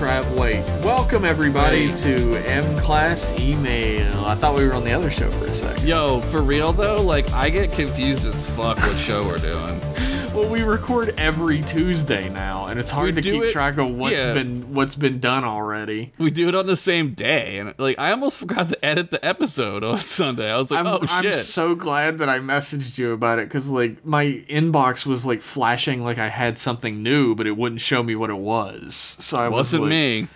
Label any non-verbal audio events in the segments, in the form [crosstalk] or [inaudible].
Trav. Wait, welcome everybody to M Class Email. I thought we were on the other show for a second. Yo, for real though, like I get confused as fuck what show we're doing. [laughs] Well, we record every Tuesday now, and it's hard We to keep it- track of what's yeah. been what's been done already. We do it on the same day, and like I almost forgot to edit the episode [laughs] on Sunday. I was like, I'm, oh I'm shit. so glad that I messaged you about it because like my inbox was like flashing like I had something new, but it wouldn't show me what it was. So I was Wasn't like- me.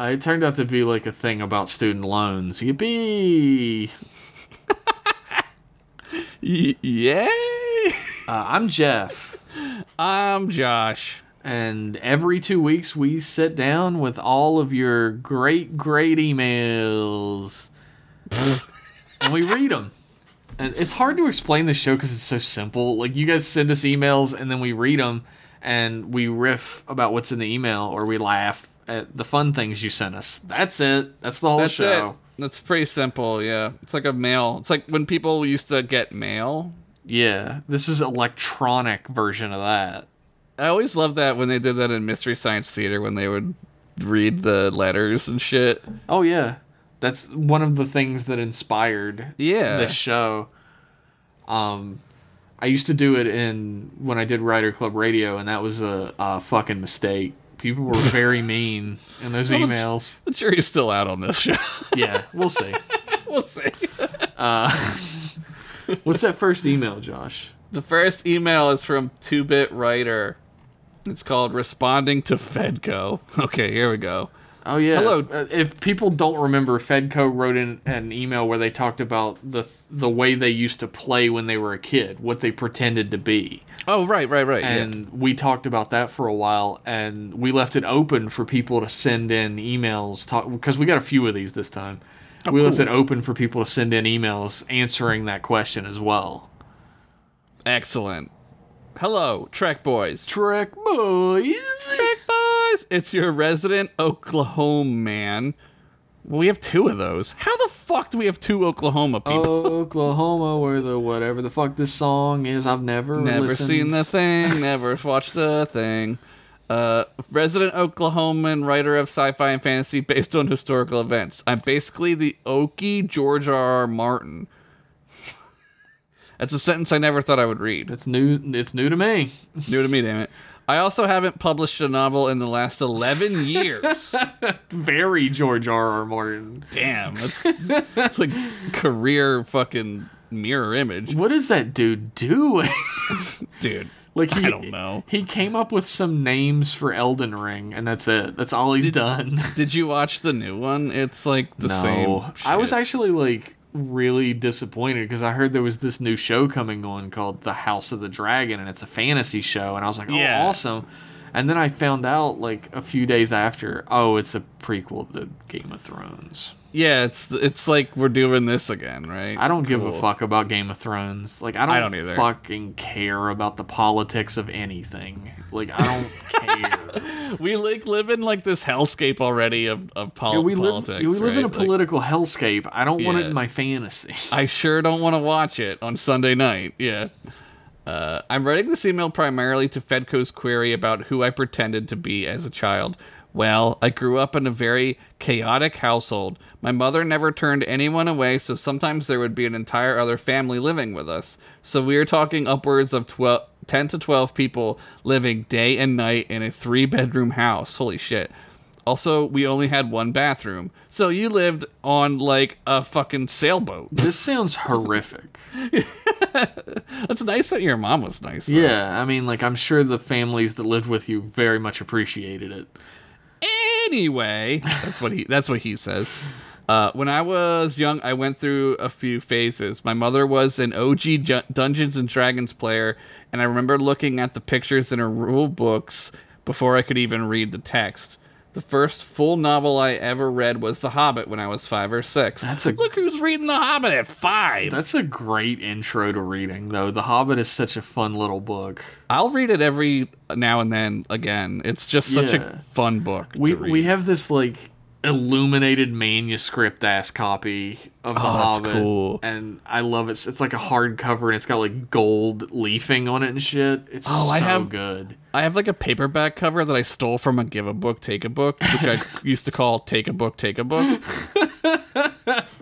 Uh, it turned out to be like a thing about student loans. Yippee! [laughs] Y- yay! Uh, I'm Jeff, I'm Josh. And every two weeks we sit down with all of your great, great emails, and we read them. And it's hard to explain the show because it's so simple. Like you guys send us emails, and then we read them, and we riff about what's in the email, or we laugh at the fun things you sent us. That's it. That's the whole That's show. it. That's pretty simple. Yeah, it's like a mail. It's like when people used to get mail. Yeah, this is electronic version of that. I always loved that when they did that in Mystery Science Theater when they would read the letters and shit. Oh yeah, that's one of the things that inspired Yeah. this show. Um, I used to do it in when I did Writer Club Radio, and that was a, a fucking mistake. People were very [laughs] mean in those Well, the- emails. The jury's still out on this show. Yeah, we'll see. [laughs] we'll see. [laughs] What's that first email, Josh? The first email is from Two Bit Writer. It's called Responding to Fedco. Okay, here we go. Oh yeah. Hello. If, uh, if people don't remember, Fedco wrote in an email where they talked about the the way they used to play when they were a kid, what they pretended to be. Oh, right, right, right. and we talked about that for a while and we left it open for people to send in emails talk because we got a few of these this time we left it open for people to send in emails answering that question as well. Excellent. Hello, Trek Boys. trek boys Trek Boys! It's your resident Oklahoma man. Well, we have two of those. How the fuck do we have two Oklahoma people? [laughs] oklahoma where the whatever the fuck this song is i've never Never listened. seen the thing, never [laughs] watched the thing. Uh, resident Oklahoman writer of sci-fi and fantasy based on historical events. I'm basically the Okie George R. R. Martin. That's a sentence I never thought I would read. it's new it's new to me New to me, damn it. I also haven't published a novel in the last 11 [laughs] years. very george r r martin Damn, that's, that's like career fucking mirror image. what is that dude doing Dude, like he I don't know. he came up with some names for elden ring and that's it that's all he's done Did you watch the new one? It's like the same. I was actually like really disappointed because I heard there was this new show coming on called The House of the Dragon, and it's a fantasy show, and I was like, oh, Yeah. awesome. And then I found out like a few days after, oh, it's a prequel to Game of Thrones. Yeah, it's it's like we're doing this again, right? I don't give a fuck about Game of Thrones. Like I don't, I don't either. fucking care about the politics of anything. Like I don't [laughs] care. We like live in like this hellscape already of of pol- Yeah, we live, politics. yeah, we live in a? Like, political hellscape. I don't want it in my fantasy. I sure don't want to watch it on Sunday night. Yeah. Uh, I'm writing this email primarily to Fedco's query about who I pretended to be as a child. Well, I grew up in a very chaotic household. My mother never turned anyone away, so sometimes there would be an entire other family living with us. So we are talking upwards of 12, 10 to 12 people living day and night in a three bedroom house. Holy shit. Also, we only had one bathroom. So you lived on like a fucking sailboat. [laughs] this sounds horrific. [laughs] That's nice that your mom was nice. though. Yeah, I mean, like I'm sure the families that lived with you very much appreciated it. Anyway, that's what he that's what he says. Uh, when I was young, I went through a few phases. My mother was an OG Ju- Dungeons and Dragons player, and I remember looking at the pictures in her rule books before I could even read the text. The first full novel I ever read was The Hobbit when I was five or six. That's a- look who's reading The Hobbit at five. That's a great intro to reading, though. The Hobbit is such a fun little book. I'll read it every now and then again. It's just such Yeah. a fun book. We we have this like illuminated manuscript ass copy of The Oh, that's Hobbit. cool. And I love it. It's like a hardcover and it's got like gold leafing on it and shit. It's Oh, so I have- good. I have like a paperback cover that I stole from a Give a Book, Take a Book, which I [laughs] used to call Take a Book, Take a Book. [laughs]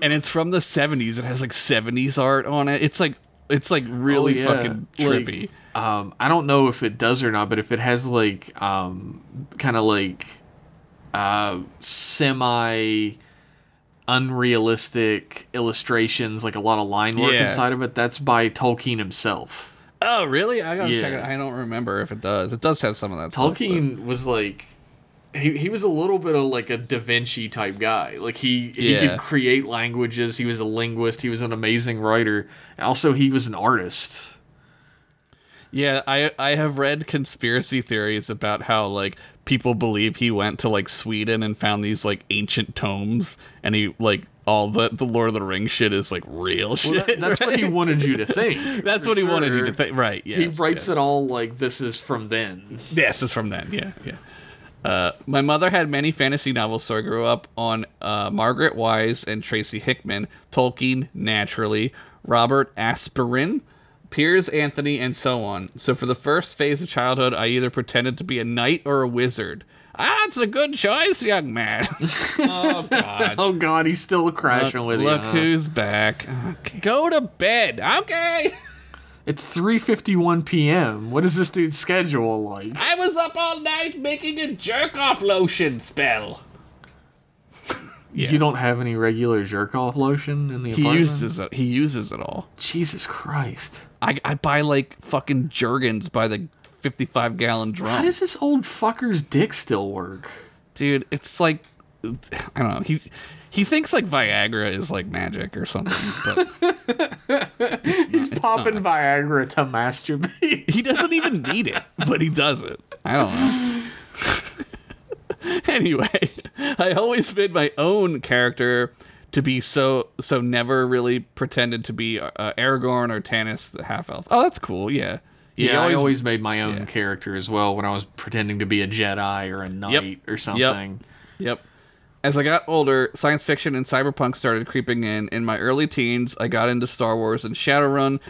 and it's from the 70s. It has like 70s art on it. It's like it's like really Oh, yeah. fucking Like, trippy. um, I don't know if it does or not, but if it has like um, kind of like uh, semi unrealistic illustrations, like a lot of line work Yeah. inside of it, that's by Tolkien himself. oh, really? I gotta check it. I don't remember if it does. It does have some of that stuff. Tolkien was like he, he was a little bit of like a Da Vinci type guy. Like he he Yeah. could create languages. He was a linguist. He was an amazing writer. Also, he was an artist. Yeah, I I have read conspiracy theories about how like people believe he went to like Sweden and found these like ancient tomes and he like all the the Lord of the Rings shit is like real shit. Well, that- that's [laughs] what he wanted you to think. That's what he wanted you to think. Right. Yes, he writes yes. it all like this is from then. Yes, it's from then. Yeah, yeah. Uh, my mother had many fantasy novels, so I grew up on uh, Margaret Weis and Tracy Hickman, Tolkien, naturally, Robert Asprin, Piers Anthony, and so on. So for the first phase of childhood, I either pretended to be a knight or a wizard. Ah, it's a good choice, young man. [laughs] oh God. [laughs] Oh God, he's still crashing Look, with look you. huh? who's back. Go to bed. Okay. It's 3:51 p.m. What is this dude's schedule like? I was up all night making a jerk off lotion spell. Yeah. You don't have any regular jerk off lotion in the He apartment? uses it. He uses it all. Jesus Christ. I, I buy like fucking Jergens by the 55 gallon drum. How does this old fucker's dick still work? Dude, it's like I don't know. He he thinks like Viagra is like magic or something, but [laughs] He's popping Viagra to masturbate. he doesn't even need it, but he does it. I don't know. [laughs] anyway, I always made my own character to be so so never really pretended to be uh, Aragorn or Tanis the half elf. Oh, that's cool. Yeah. Yeah, you I always made my own yeah. character as well when I was pretending to be a Jedi or a knight or something. Yep. As I got older, science fiction and cyberpunk started creeping in. In my early teens, I got into Star Wars and Shadowrun.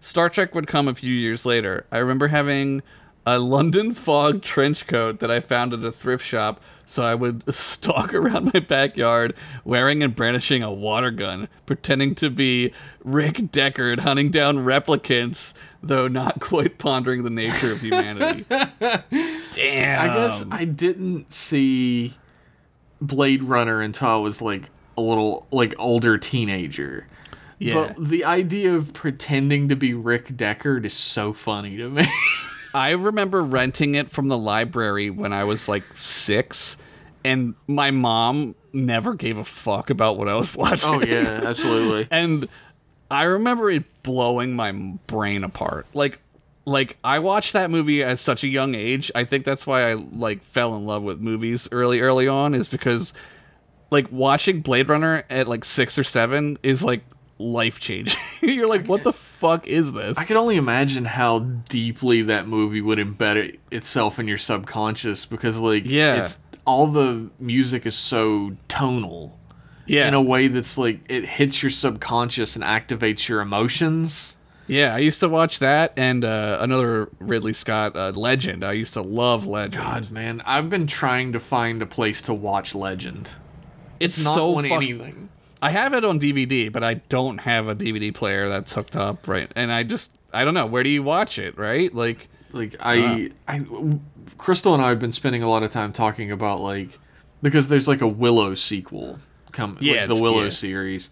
Star Trek would come a few years later. I remember having a London fog trench coat that I found at a thrift shop, so I would [laughs] stalk around my backyard wearing and brandishing a water gun, pretending to be Rick Deckard hunting down replicants, though not [laughs] quite pondering the nature of humanity. [laughs] Damn. I guess I didn't see Blade Runner until I was like a little like older teenager. Yeah. But the idea of pretending to be Rick Deckard is so funny to me. I remember renting it from the library when I was like six, and my mom never gave a fuck about what I was watching. oh yeah, [laughs] absolutely. and I remember it blowing my brain apart. Like, like I watched that movie at such a young age. I think that's why I like fell in love with movies early, early on. Is because like watching Blade Runner at like six or seven is like life changing. [laughs] You're like, what the fuck is this? I can only imagine how deeply that movie would embed it, itself in your subconscious because like Yeah. it's all the music is so tonal yeah, in a way that's like it hits your subconscious and activates your emotions. Yeah, I used to watch that and uh, another Ridley Scott uh, Legend. I used to love Legend. God, man, I've been trying to find a place to watch Legend. it's Not so on anything. I have it on DVD, but I don't have a DVD player that's hooked up right. And I just I don't know where do you watch it, right? Like Like I, I, Crystal and I have been spending a lot of time talking about like because there's like a Willow sequel come, Yeah, like the Willow yeah. series,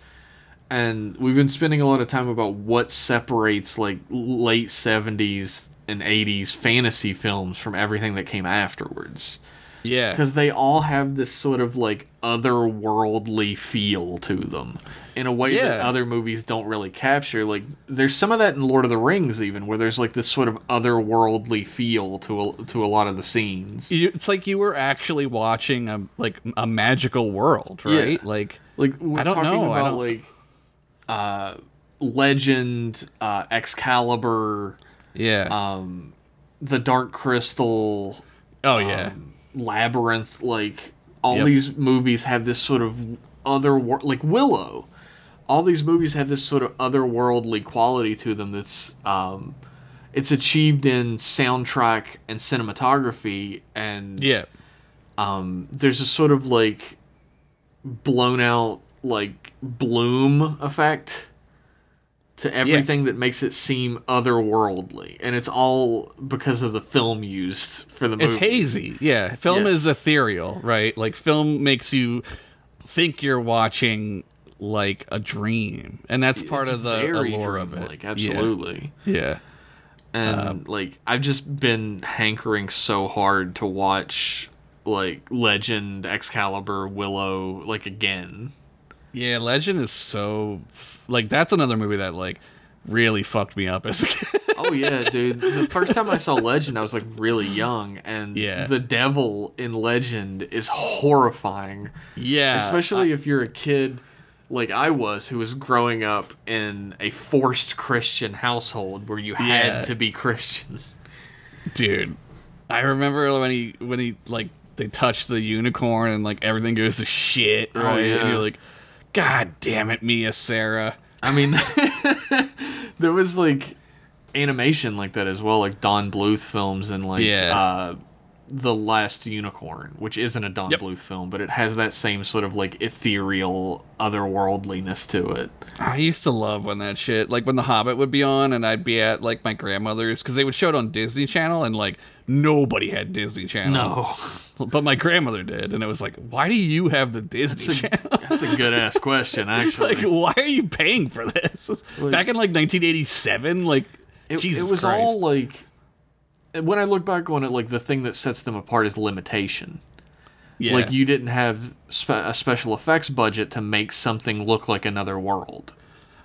and we've been spending a lot of time about what separates like late '70s and '80s fantasy films from everything that came afterwards yeah, because they all have this sort of like otherworldly feel to them in a way that other movies don't really capture like there's some of that in lord of the rings even where there's like this sort of otherworldly feel to a, to a lot of the scenes it's like you were actually watching a like a magical world, right? Yeah. Like like we're I don't talking know, I about don't- like uh legend uh excalibur yeah. um the dark crystal oh yeah. um, labyrinth like all Yep. these movies have this sort of other like Willow. All these movies have this sort of otherworldly quality to them that's um, it's achieved in soundtrack and cinematography and Yeah. um, there's a sort of like blown out like bloom effect to everything that makes it seem otherworldly and it's all because of the film used for the movie It's hazy. Yeah. Film is ethereal, right? Like film makes you think you're watching like a dream. And that's part It's of the allure of it. Yeah. absolutely Yeah. and Um, like i've just been hankering so hard to watch like legend excalibur willow like again Yeah, Legend is so like that's another movie that like really fucked me up as a kid. [laughs] Oh yeah, dude. The first time I saw Legend, I was like really young, and Yeah. the devil in Legend is horrifying. yeah. Especially if you're a kid like I was, who was growing up in a forced Christian household where you had Yeah. to be Christian. dude. I remember when he when he like they touch the unicorn and like everything goes to shit, oh, right? yeah. And you're like, God damn it, Mia Sara. I mean, [laughs] there was like animation like that as well, like Don Bluth films and like Yeah. uh, the Last Unicorn, which isn't a Don Yep. Bluth film, but it has that same sort of like ethereal otherworldliness to it. I used to love when that shit, like when The Hobbit would be on, and I'd be at like my grandmother's because they would show it on Disney Channel, and like nobody had Disney Channel. No, [laughs] but my grandmother did, and it was like, why do you have the Disney that's a, Channel? [laughs] that's a good ass question, [laughs] actually. like, why are you paying for this? Back in like 1987, like it, it was Christ. all like when I look back on it, like the thing that sets them apart is limitation. yeah. Like you didn't have spe- a special effects budget to make something look like another world.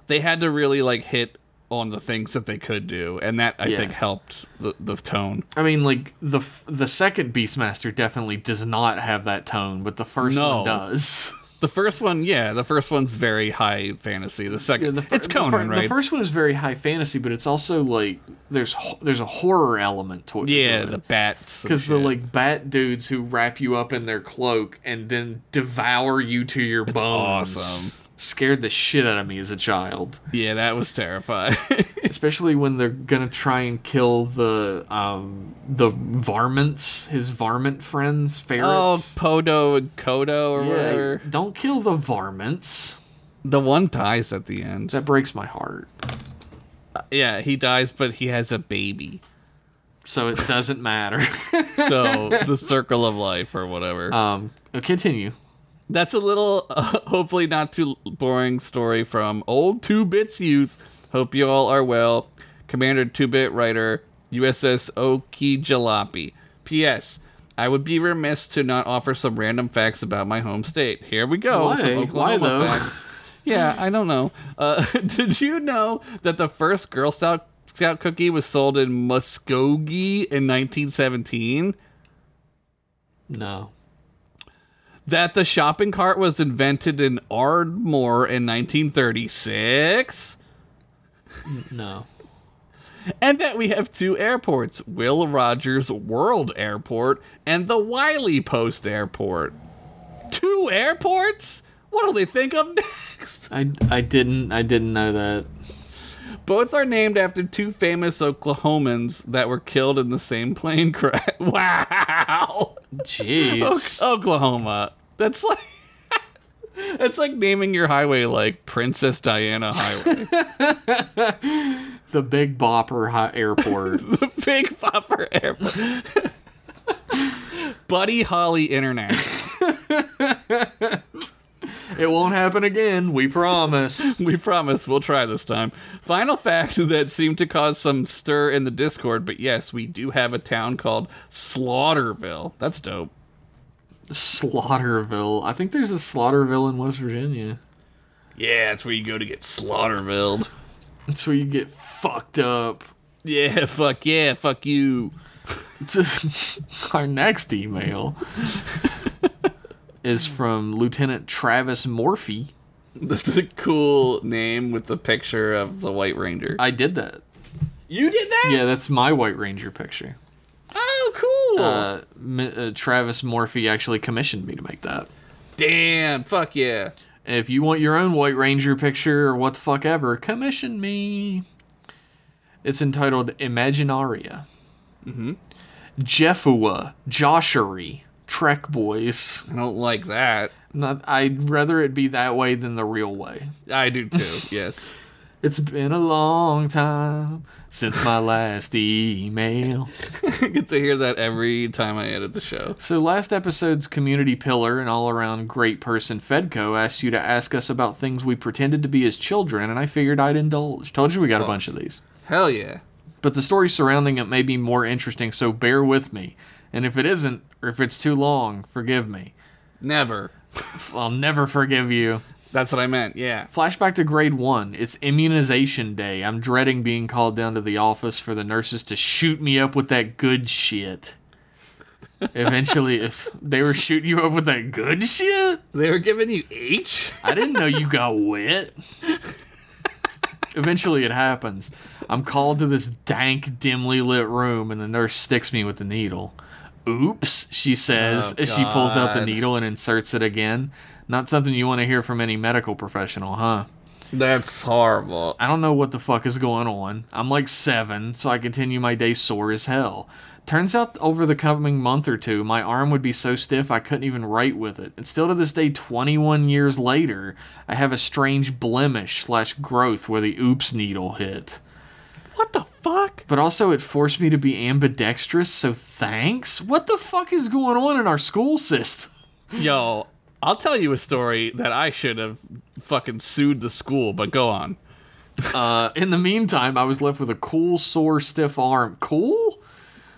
they had to really like hit on the things that they could do, and that I Yeah. think helped the the tone. I mean, like the f- the second Beastmaster definitely does not have that tone, but the first No. one does. [laughs] The first one, yeah, the first one's very high fantasy. The second, the fir- it's the Conan, fir- right? The first one is very high fantasy, but it's also like there's ho- there's a horror element to it. yeah, the bats. because the like bat dudes who wrap you up in their cloak and then devour you to your bones awesome. Scared the shit out of me as a child. yeah, that was terrifying. [laughs] especially when they're gonna try and kill the um the varmints, his varmint friends, ferrets. oh. Podo and Kodo or yeah, whatever. don't kill the varmints. The one dies at the end. That breaks my heart. Yeah, he dies, but he has a baby. So it doesn't matter. So [laughs] the circle of life or whatever. um, continue. That's a little, [laughs] uh, hopefully not too boring story from old Two Bits Youth. Hope you all are well. Commander Two Bit Writer, USS Okijalapi. P.S. I would be remiss to not offer some random facts about my home state. Here we go. Why? Some Why, though? facts. Yeah, I don't know. Uh, [laughs] did you know that the first Girl Scout, Scout cookie was sold in Muskogee in 1917? No. That the shopping cart was invented in Ardmore in 1936, No. and that we have two airports Will Rogers World Airport and the Wiley Post Airport. Two airports? What do they think of next? I, I didn't I didn't know that. Both are named after two famous Oklahomans that were killed in the same plane crash. [laughs] Wow! Jeez. Oklahoma. That's like. [laughs] It's like naming your highway like Princess Diana Highway. [laughs] the Big Bopper hi- Airport. [laughs] the Big Bopper Airport. Buddy Holly International. it won't happen again. We promise. We promise we'll try this time. Final fact that seemed to cause some stir in the Discord, but yes, we do have a town called Slaughterville. That's dope. Slaughterville. I think there's a Slaughterville in West Virginia. Yeah, it's where you go to get Slaughterville. That's where you get fucked up. Yeah, fuck yeah, fuck you. [laughs] Our next email is from Lieutenant Travis Morphy. That's a cool name with the picture of the White Ranger. I did that. you did that? Yeah, that's my White Ranger picture. Cool. Uh, uh, Travis Morphy actually commissioned me to make that. Damn, fuck yeah. If you want your own White Ranger picture or what the fuck ever, commission me. It's entitled Imaginaria. Mm-hmm. Jeffua, Joshery, Trek Boys. I don't like that. Not, I'd rather it be that way than the real way. I do too. [laughs] yes. It's been a long time since my last email. [laughs] Get to hear that every time I edit the show. So, last episode's community pillar and all around great person Fedco asked you to ask us about things we pretended to be as children, and I figured I'd indulge. Told you we got a bunch of these. Hell yeah. But the story surrounding it may be more interesting, so bear with me. And if it isn't, or if it's too long, forgive me. Never. I'll never forgive you. That's what I meant. Yeah. Flashback to grade one. It's immunization day. I'm dreading being called down to the office for the nurses to shoot me up with that good shit. Eventually, if they were shooting you up with that good shit, They were giving you H? I didn't know you got wet. Eventually, it happens. I'm called to this dank, dimly lit room, and the nurse sticks me with the needle. Oops, she says Oh, as she pulls out the needle and inserts it again. Not something you want to hear from any medical professional, huh? That's horrible. I don't know what the fuck is going on. I'm like seven, so I continue my day sore as hell. Turns out over the coming month or two, my arm would be so stiff I couldn't even write with it. And still to this day, 21 years later, I have a strange blemish slash growth where the oops needle hit. What the fuck? But also, it forced me to be ambidextrous, so thanks? What the fuck is going on in our school system? Yo, I'll tell you a story that I should have fucking sued the school, but go on. Uh, in the meantime, I was left with a cool, sore, stiff arm. Cool?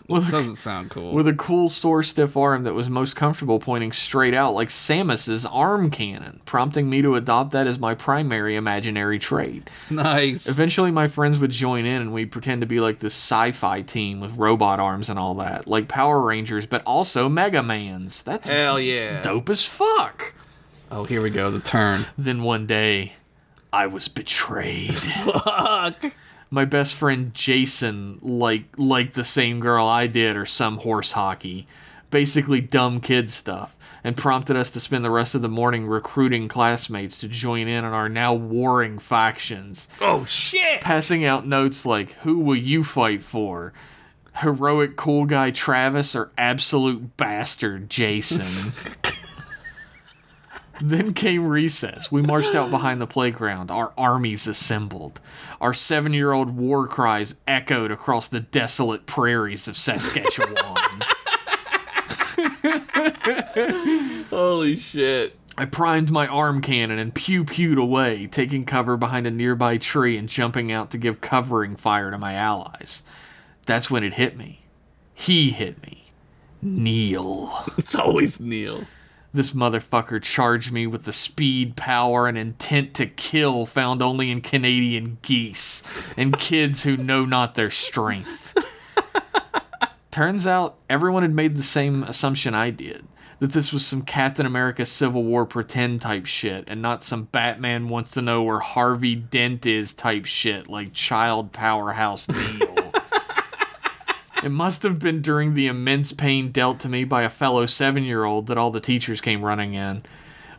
With a Doesn't sound cool. with a cool, sore, stiff arm that was most comfortable pointing straight out like Samus's arm cannon, prompting me to adopt that as my primary imaginary trait. nice. Eventually, my friends would join in and we'd pretend to be like this sci fi team with robot arms and all that, like Power Rangers, but also Mega Mans. That's Hell yeah. dope as fuck. Oh, here we go. The turn. Then one day, I was betrayed. [laughs] Fuck. My best friend Jason like liked the same girl I did or some horse hockey. Basically dumb kid stuff. And prompted us to spend the rest of the morning recruiting classmates to join in on our now warring factions. Oh shit. Passing out notes like, Who will you fight for? Heroic cool guy Travis or absolute bastard Jason? [laughs] Then came recess. We marched out behind the playground, our armies assembled. Our seven year old war cries echoed across the desolate prairies of Saskatchewan. [laughs] Holy shit. I primed my arm cannon and pew pewed away, taking cover behind a nearby tree and jumping out to give covering fire to my allies. That's when it hit me. He hit me. Neil. It's always Neil. This motherfucker charged me with the speed, power, and intent to kill found only in Canadian geese and kids who know not their strength. Turns out everyone had made the same assumption I did that this was some Captain America Civil War pretend type shit and not some Batman wants to know where Harvey Dent is type shit like child powerhouse Neil. It must have been during the immense pain dealt to me by a fellow seven year old that all the teachers came running in.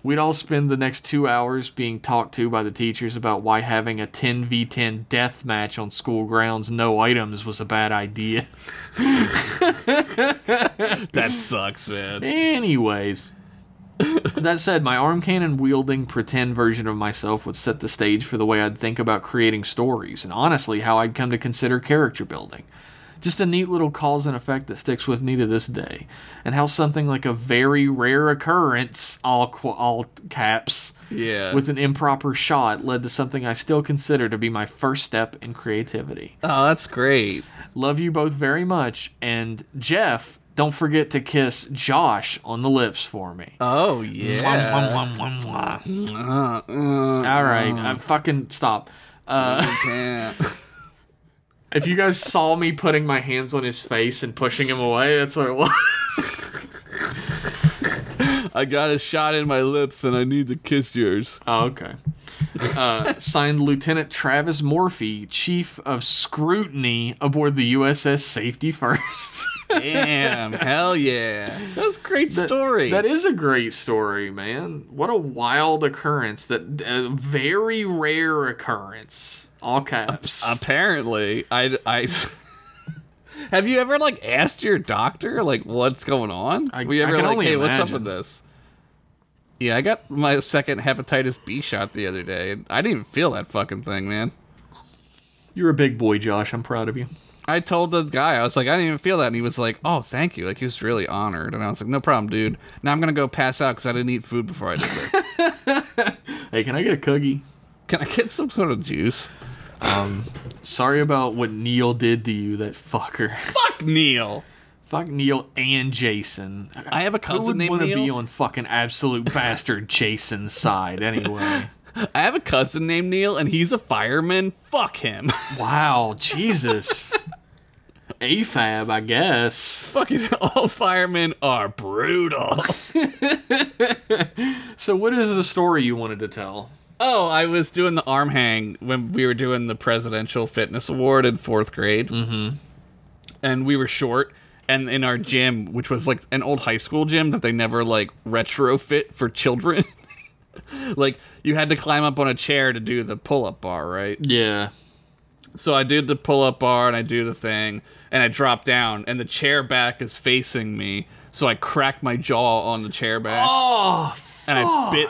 We'd all spend the next two hours being talked to by the teachers about why having a 10v10 death match on school grounds, no items, was a bad idea. [laughs] That sucks, man. Anyways, that said, my arm cannon wielding pretend version of myself would set the stage for the way I'd think about creating stories, and honestly, how I'd come to consider character building. Just a neat little cause and effect that sticks with me to this day, and how something like a very rare occurrence, all qu- all caps, Yeah. with an improper shot led to something I still consider to be my first step in creativity. oh, that's great. Love you both very much, and Jeff, don't forget to kiss Josh on the lips for me. Oh yeah. mwah, mwah, mwah. Uh, uh, All right, I fucking stop. Uh, can't. [laughs] if you guys saw me putting my hands on his face and pushing him away, that's what it was. [laughs] I got a shot in my lips and I need to kiss yours. Oh, okay. Uh, signed Lieutenant Travis Morphy, Chief of Scrutiny aboard the USS Safety First. Damn, hell yeah. That's a great story. That is a great story, man. What a wild occurrence. That a very rare occurrence. All caps. Apparently, I, I [laughs] have you ever like asked your doctor like what's going on? I- Were you I ever can like, only hey, what's up with this? Yeah, I got my second hepatitis B shot the other day, and I didn't even feel that fucking thing, man. You're a big boy, Josh. I'm proud of you. I told the guy, I was like, I didn't even feel that, and he was like, "Oh, thank you." Like he was really honored, and I was like, "No problem, dude." Now I'm gonna go pass out because I didn't eat food before I did it. [laughs] Hey, can I get a cookie? Can I get some sort of juice? Um, sorry about what Neil did to you, that fucker. [laughs] Fuck Neil. Fuck Neil and Jason. I have a Who cousin would named want to Neil. be on fucking absolute bastard Jason's side anyway? [laughs] I have a cousin named Neil, and he's a fireman. Fuck him. [laughs] Wow, Jesus. AFAB, I guess. Fucking all firemen are brutal. So, what is the story you wanted to tell? Oh, I was doing the arm hang when we were doing the presidential fitness award in fourth grade. Mm-hmm. And we were short. And in our gym, which was like an old high school gym that they never like retrofit for children, [laughs] like you had to climb up on a chair to do the pull up bar, right? Yeah. So I did the pull up bar and I do the thing and I drop down and the chair back is facing me. So I crack my jaw on the chair back Oh, and I bit.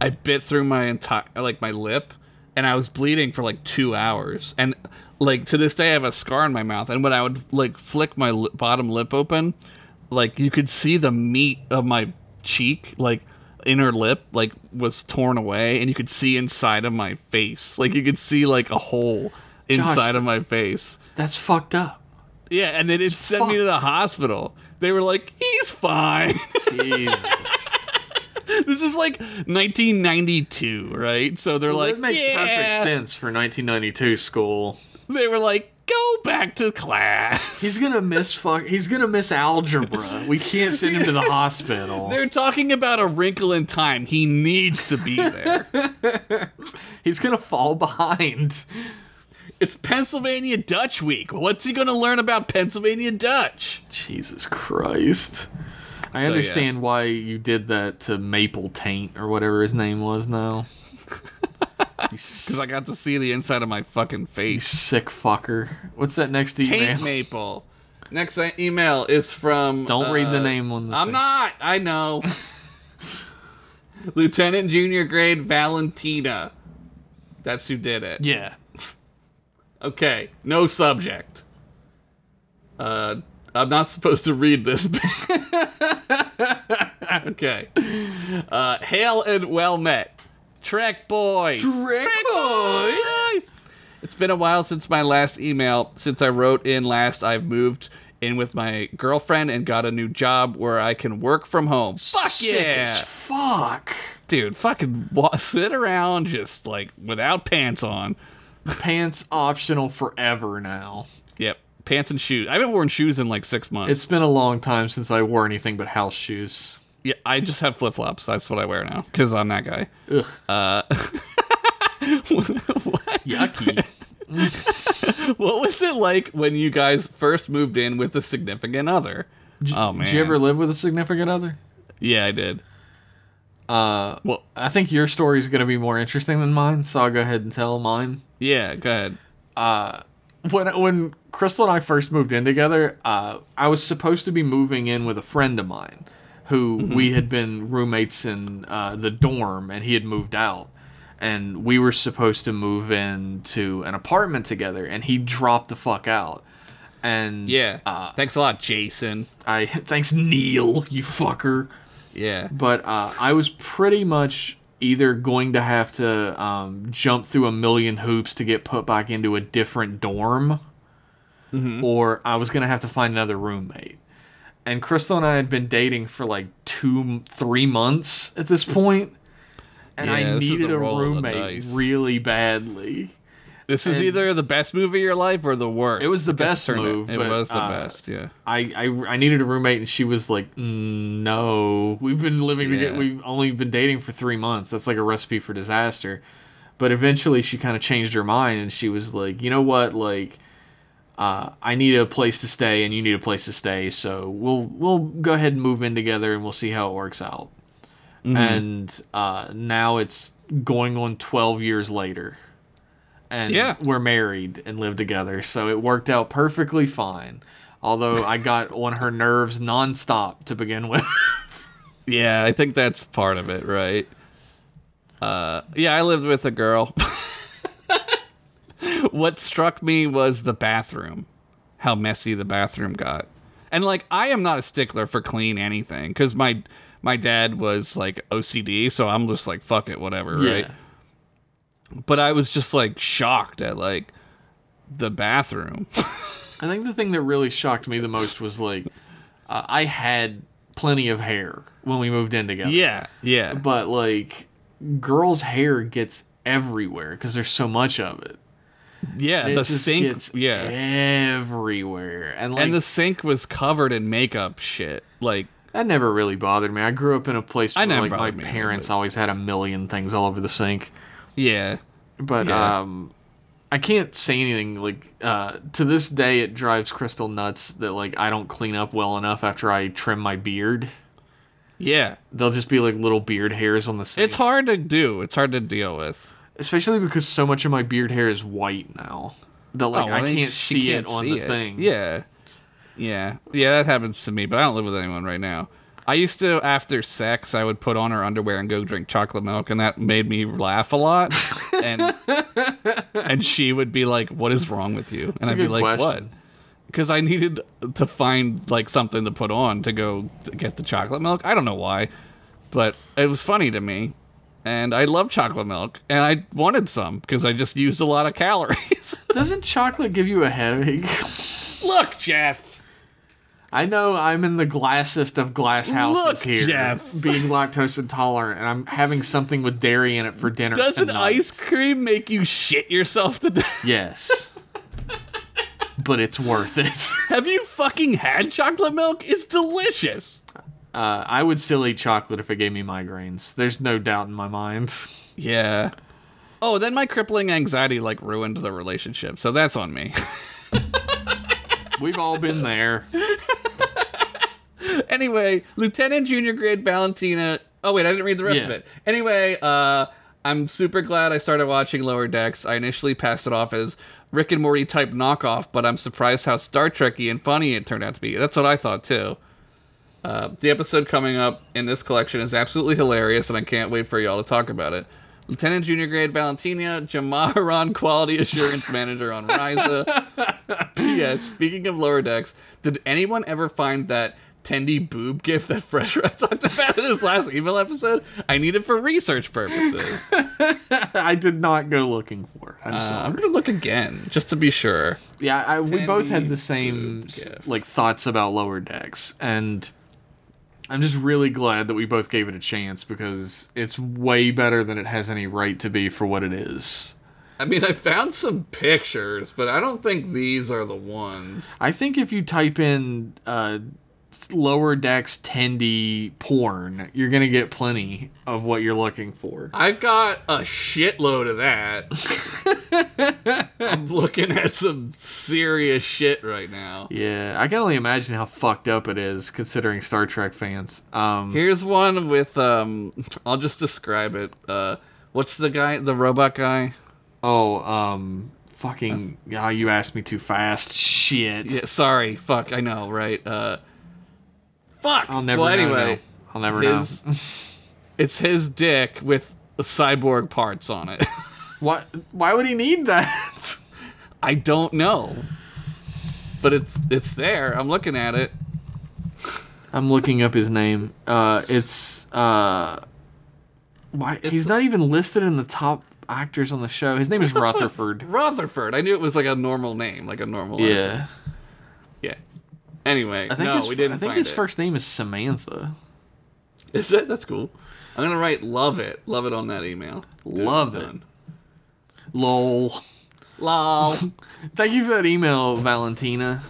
I bit through my entire like my lip and I was bleeding for like 2 hours. And like to this day I have a scar in my mouth and when I would like flick my li- bottom lip open, like you could see the meat of my cheek like inner lip like was torn away and you could see inside of my face. Like you could see like a hole inside of my face. That's fucked up. Yeah, and they didn't send me to the hospital. They were like, "He's fine." [laughs] Jesus. [laughs] this is like 1992, right? So they're like, that makes yeah. perfect sense for 1992 school. They were like, "Go back to class." He's gonna miss fuck. He's gonna miss algebra. We can't send him to the [laughs] hospital. They're talking about a wrinkle in time. He needs to be there. [laughs] He's gonna fall behind. it's Pennsylvania Dutch Week. What's he going to learn about Pennsylvania Dutch? Jesus Christ. I So, understand why you did that to Maple Taint or whatever his name was now. [laughs] Because I got to see the inside of my fucking you face. sick fucker. What's that next email? Taint Maple. Next email is from. Don't read the uh, name on the I'm thing. not. I know. [laughs] Lieutenant Junior Grade Valentina. That's who did it. Yeah. [laughs] Okay. No subject. Uh, I'm not supposed to read this. [laughs] okay. Uh, hail and well met. Trek boys. Trek boys. It's been a while since my last email. Since I wrote in last, I've moved in with my girlfriend and got a new job where I can work from home. Fuck Sick yeah. fuck. Dude, fucking wa- sit around just like without pants on. Pants optional forever now. Yep. Pants and shoes. I haven't worn shoes in like six months. It's been a long time since I wore anything but house shoes. yeah, I just have flip flops. That's what I wear now because I'm that guy. Ugh. Uh, [laughs] Yucky. [laughs] what was it like when you guys first moved in with a significant other? oh man. Did you ever live with a significant other? Yeah, I did. Uh, Well, I think your story is going to be more interesting than mine, so I'll go ahead and tell mine. yeah. Go ahead. When when Crystal and I first moved in together, uh, I was supposed to be moving in with a friend of mine, who we had been roommates in uh, the dorm, and he had moved out, and we were supposed to move into an apartment together, and he dropped the fuck out. And Yeah. uh, Thanks a lot, Jason. I thanks Neil, you fucker. Yeah. but uh, I was pretty much either going to have to um, jump through a million hoops to get put back into a different dorm, or I was going to have to find another roommate. And Crystal and I had been dating for like two, three months at this point, and Yeah, I needed a a, roll of the roommate really badly. This is And- either the best movie of your life or the worst. It was the best move, It, but, was the uh, best. Yeah. I, I I needed a roommate, and she was like, "Mm, "No, we've been living together. We've only been dating for three months. That's like a recipe for disaster." But eventually, she kind of changed her mind, and she was like, "You know what? Like, uh, I need a place to stay, and you need a place to stay. So we'll we'll go ahead and move in together, and we'll see how it works out." Mm-hmm. And uh, now it's going on twelve years later. And Yeah. we're married and live together, so it worked out perfectly fine. Although I got [laughs] on her nerves nonstop to begin with. [laughs] Yeah, I think that's part of it, right? Uh, yeah, I lived with a girl. [laughs] what struck me was the bathroom, how messy the bathroom got, and like I am not a stickler for clean anything because my my dad was like OCD, so I'm just like fuck it, whatever, right? But I was just like shocked at like the bathroom. [laughs] I think the thing that really shocked me the most was like, uh, I had plenty of hair when we moved in together. yeah, yeah, But like, girls' hair gets everywhere because there's so much of it. yeah. It the sink, gets yeah. everywhere. And like, and the sink was covered in makeup shit. Like, that never really bothered me. I grew up in a place where like my parents always had a million things all over the sink. Yeah, But Yeah. um I can't say anything like uh to this day it drives Crystal nuts that like I don't clean up well enough after I trim my beard. yeah. They'll just be like little beard hairs on the sink. It's hard to do. It's hard to deal with. Especially because so much of my beard hair is white now. That like Oh, well, I can't see can't it on see the thing. Yeah, yeah, yeah. That happens to me, but I don't live with anyone right now. I used to after sex, I would put on her underwear and go drink chocolate milk, and that made me laugh a lot. and [laughs] and she would be like, "What is wrong with you?" And I'd be like, "What?" Because I needed to find like something to put on to go get the chocolate milk. I don't know why, but it was funny to me. And I love chocolate milk, and I wanted some because I just used a lot of calories. [laughs] Doesn't chocolate give you a headache? Look, Jeff. I know I'm in the glassest of glass houses Look, here, Jeff. being lactose intolerant, and I'm having something with dairy in it for dinner. Doesn't tonight. ice cream make you shit yourself to death? Yes. but it's worth it. [laughs] Have you fucking had chocolate milk? It's delicious. Uh, I would still eat chocolate if it gave me migraines. There's no doubt in my mind. Yeah. Oh, then my crippling anxiety like ruined the relationship, so that's on me. We've all been there. [laughs] [laughs] anyway, Lieutenant Junior Grade Valentina. Oh wait, I didn't read the rest Yeah. of it. Anyway, uh, I'm super glad I started watching Lower Decks. I initially passed it off as Rick and Morty type knockoff, but I'm surprised how Star Trekky and funny it turned out to be. That's what I thought too. Uh, the episode coming up in this collection is absolutely hilarious, and I can't wait for y'all to talk about it. Lieutenant Junior Grade Valentina, Jamaharan [laughs] Quality Assurance Manager on Risa. P.S. [laughs] Speaking of lower decks, did anyone ever find that Tendi boob gift that Fresh Rat talked about in his last email episode? I need it for research purposes. Uh, [laughs] I did not go looking for it. I'm I'm gonna look again just to be sure. Yeah, I, we both had the same like thoughts about lower decks, and I'm just really glad that we both gave it a chance because it's way better than it has any right to be for what it is. I mean, I found some pictures, but I don't think these are the ones. I think if you type in uh, lower decks tendi porn, you're gonna get plenty of what you're looking for. I've got a shitload of that. [laughs] I'm looking at some serious shit right now. Yeah, I can only imagine how fucked up it is considering Star Trek fans. Um, Here's one with um I'll just describe it. Uh what's the guy the robot guy? oh, um, fucking, yeah, you asked me too fast. Shit. Yeah, sorry, fuck, I know, right? Uh Fuck. I'll never well, know. anyway, now. I'll never his know. [laughs] it's his dick with cyborg parts on it. [laughs] Why? Why would he need that? I don't know. But it's it's there. I'm looking at it. I'm looking up his name. Uh, it's uh, why he's not even listed in the top actors on the show. His name is Rutherford. Rutherford. I knew it was like a normal name, like a normal last name. Anyway, I think no, his, we didn't I think his it. first name is Samantha. Is it? That's cool. I'm gonna write love it. Love it on that email. Love it. Done. Lol. Lol. [laughs] Thank you for that email, Valentina.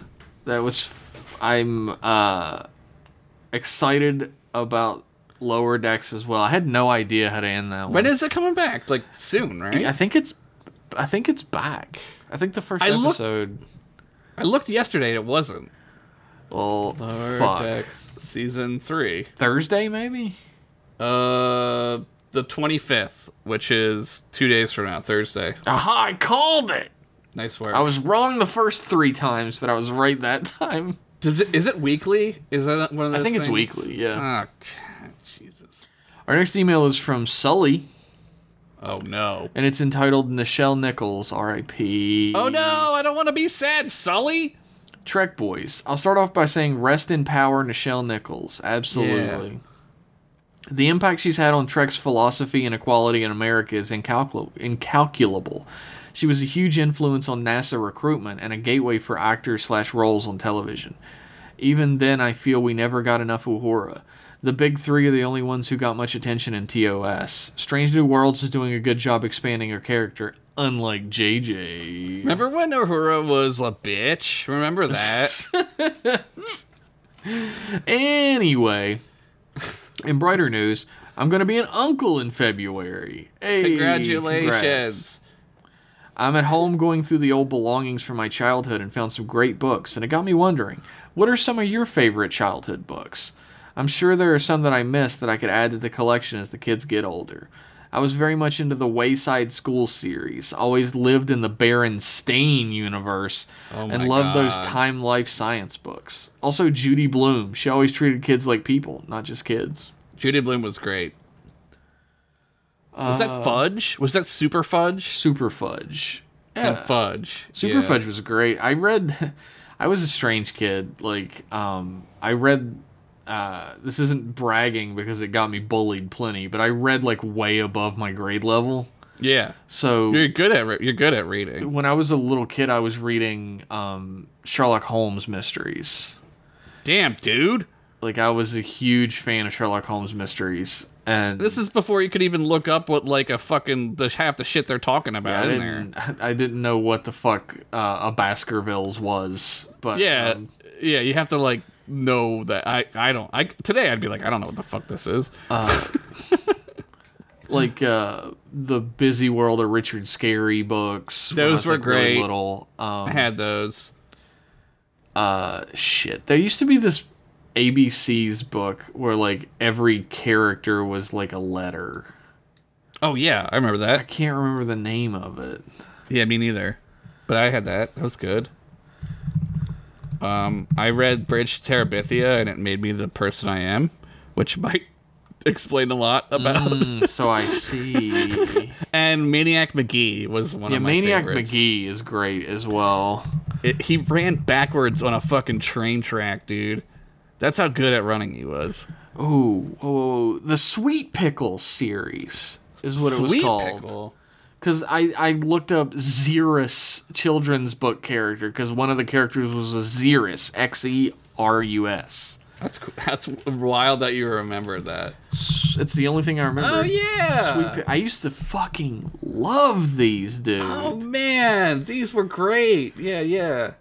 That was. F- I'm uh, excited about Lower Decks as well. I had no idea how to end that one. when is it coming back? Like soon, right? I think it's. I think it's back. I think the first I looked- episode. I looked yesterday and it wasn't. Well, Lower fuck. Decks season three. Thursday maybe. Uh, the twenty fifth, which is two days from now, Thursday. Aha! I called it. Nice work. I was wrong the first three times, but I was right that time. Does it? Is it weekly? Is that one of those? I think it's weekly, yeah. Oh, Jesus. Our next email is from Sully, Oh no. and it's entitled Nichelle Nichols, R.I.P. Oh no! I don't want to be sad, Sully. Trek Boys. I'll start off by saying rest in power, Nichelle Nichols. Absolutely. The impact she's had on Trek's philosophy and equality in America is incalcul- incalculable. She was a huge influence on NASA recruitment and a gateway for actors slash roles on television. Even then, I feel we never got enough Uhura. The big three are the only ones who got much attention in TOS. Strange New Worlds is doing a good job expanding her character, unlike JJ. Remember when Uhura was a bitch? Remember that? [laughs] Anyway, in brighter news, I'm going to be an uncle in February. Hey, Congratulations. congrats. I'm at home going through the old belongings from my childhood and found some great books, and it got me wondering what are some of your favorite childhood books? I'm sure there are some that I missed that I could add to the collection as the kids get older. I was very much into the Wayside School series, always lived in the Berenstain universe, Oh and loved those time life science books. Also, Judy Blume. She always treated kids like people, not just kids. Judy Blume was great. Was that Fudge? Was that Super Fudge? Super Fudge. And Fudge. Super yeah. Fudge was great. I read [laughs] I was a strange kid. Like um I read uh this isn't bragging because it got me bullied plenty, but I read like way above my grade level. Yeah. So You're good at re- you're good at reading. when I was a little kid I was reading um Sherlock Holmes mysteries. Damn, dude. Like I was a huge fan of Sherlock Holmes mysteries. And This is before you could even look up what like a fucking the half the shit they're talking I about in there. [laughs] I didn't know what the fuck uh, a Baskervilles was, but Yeah, um, yeah. You have to like know that. I I don't. I today I'd be like I don't know what the fuck this is. like uh the busy world of richard scarry books Those were like, really great. little um I had those. uh shit there used to be this abc's book where like every character was like a letter Oh yeah, I remember that. i can't remember the name of it Yeah, me neither. But I had that. That was good. Um, I read Bridge to Terabithia, and it made me the person I am, which might [laughs] explain a lot about. Mm, so i see [laughs] And Maniac Magee was one yeah of my maniac favorites. magee is great as well It, he ran backwards on a fucking train track, dude. That's how good at running he was. Ooh, oh the sweet pickle series is what it was called pickle. Because I, I looked up Xerus children's book character because one of the characters was a Xerus X E R U S. That's cool. that's wild that you remember that. It's the only thing I remember. Oh yeah. Sweet I used to fucking love these, dude. Oh man, these were great. Yeah, yeah.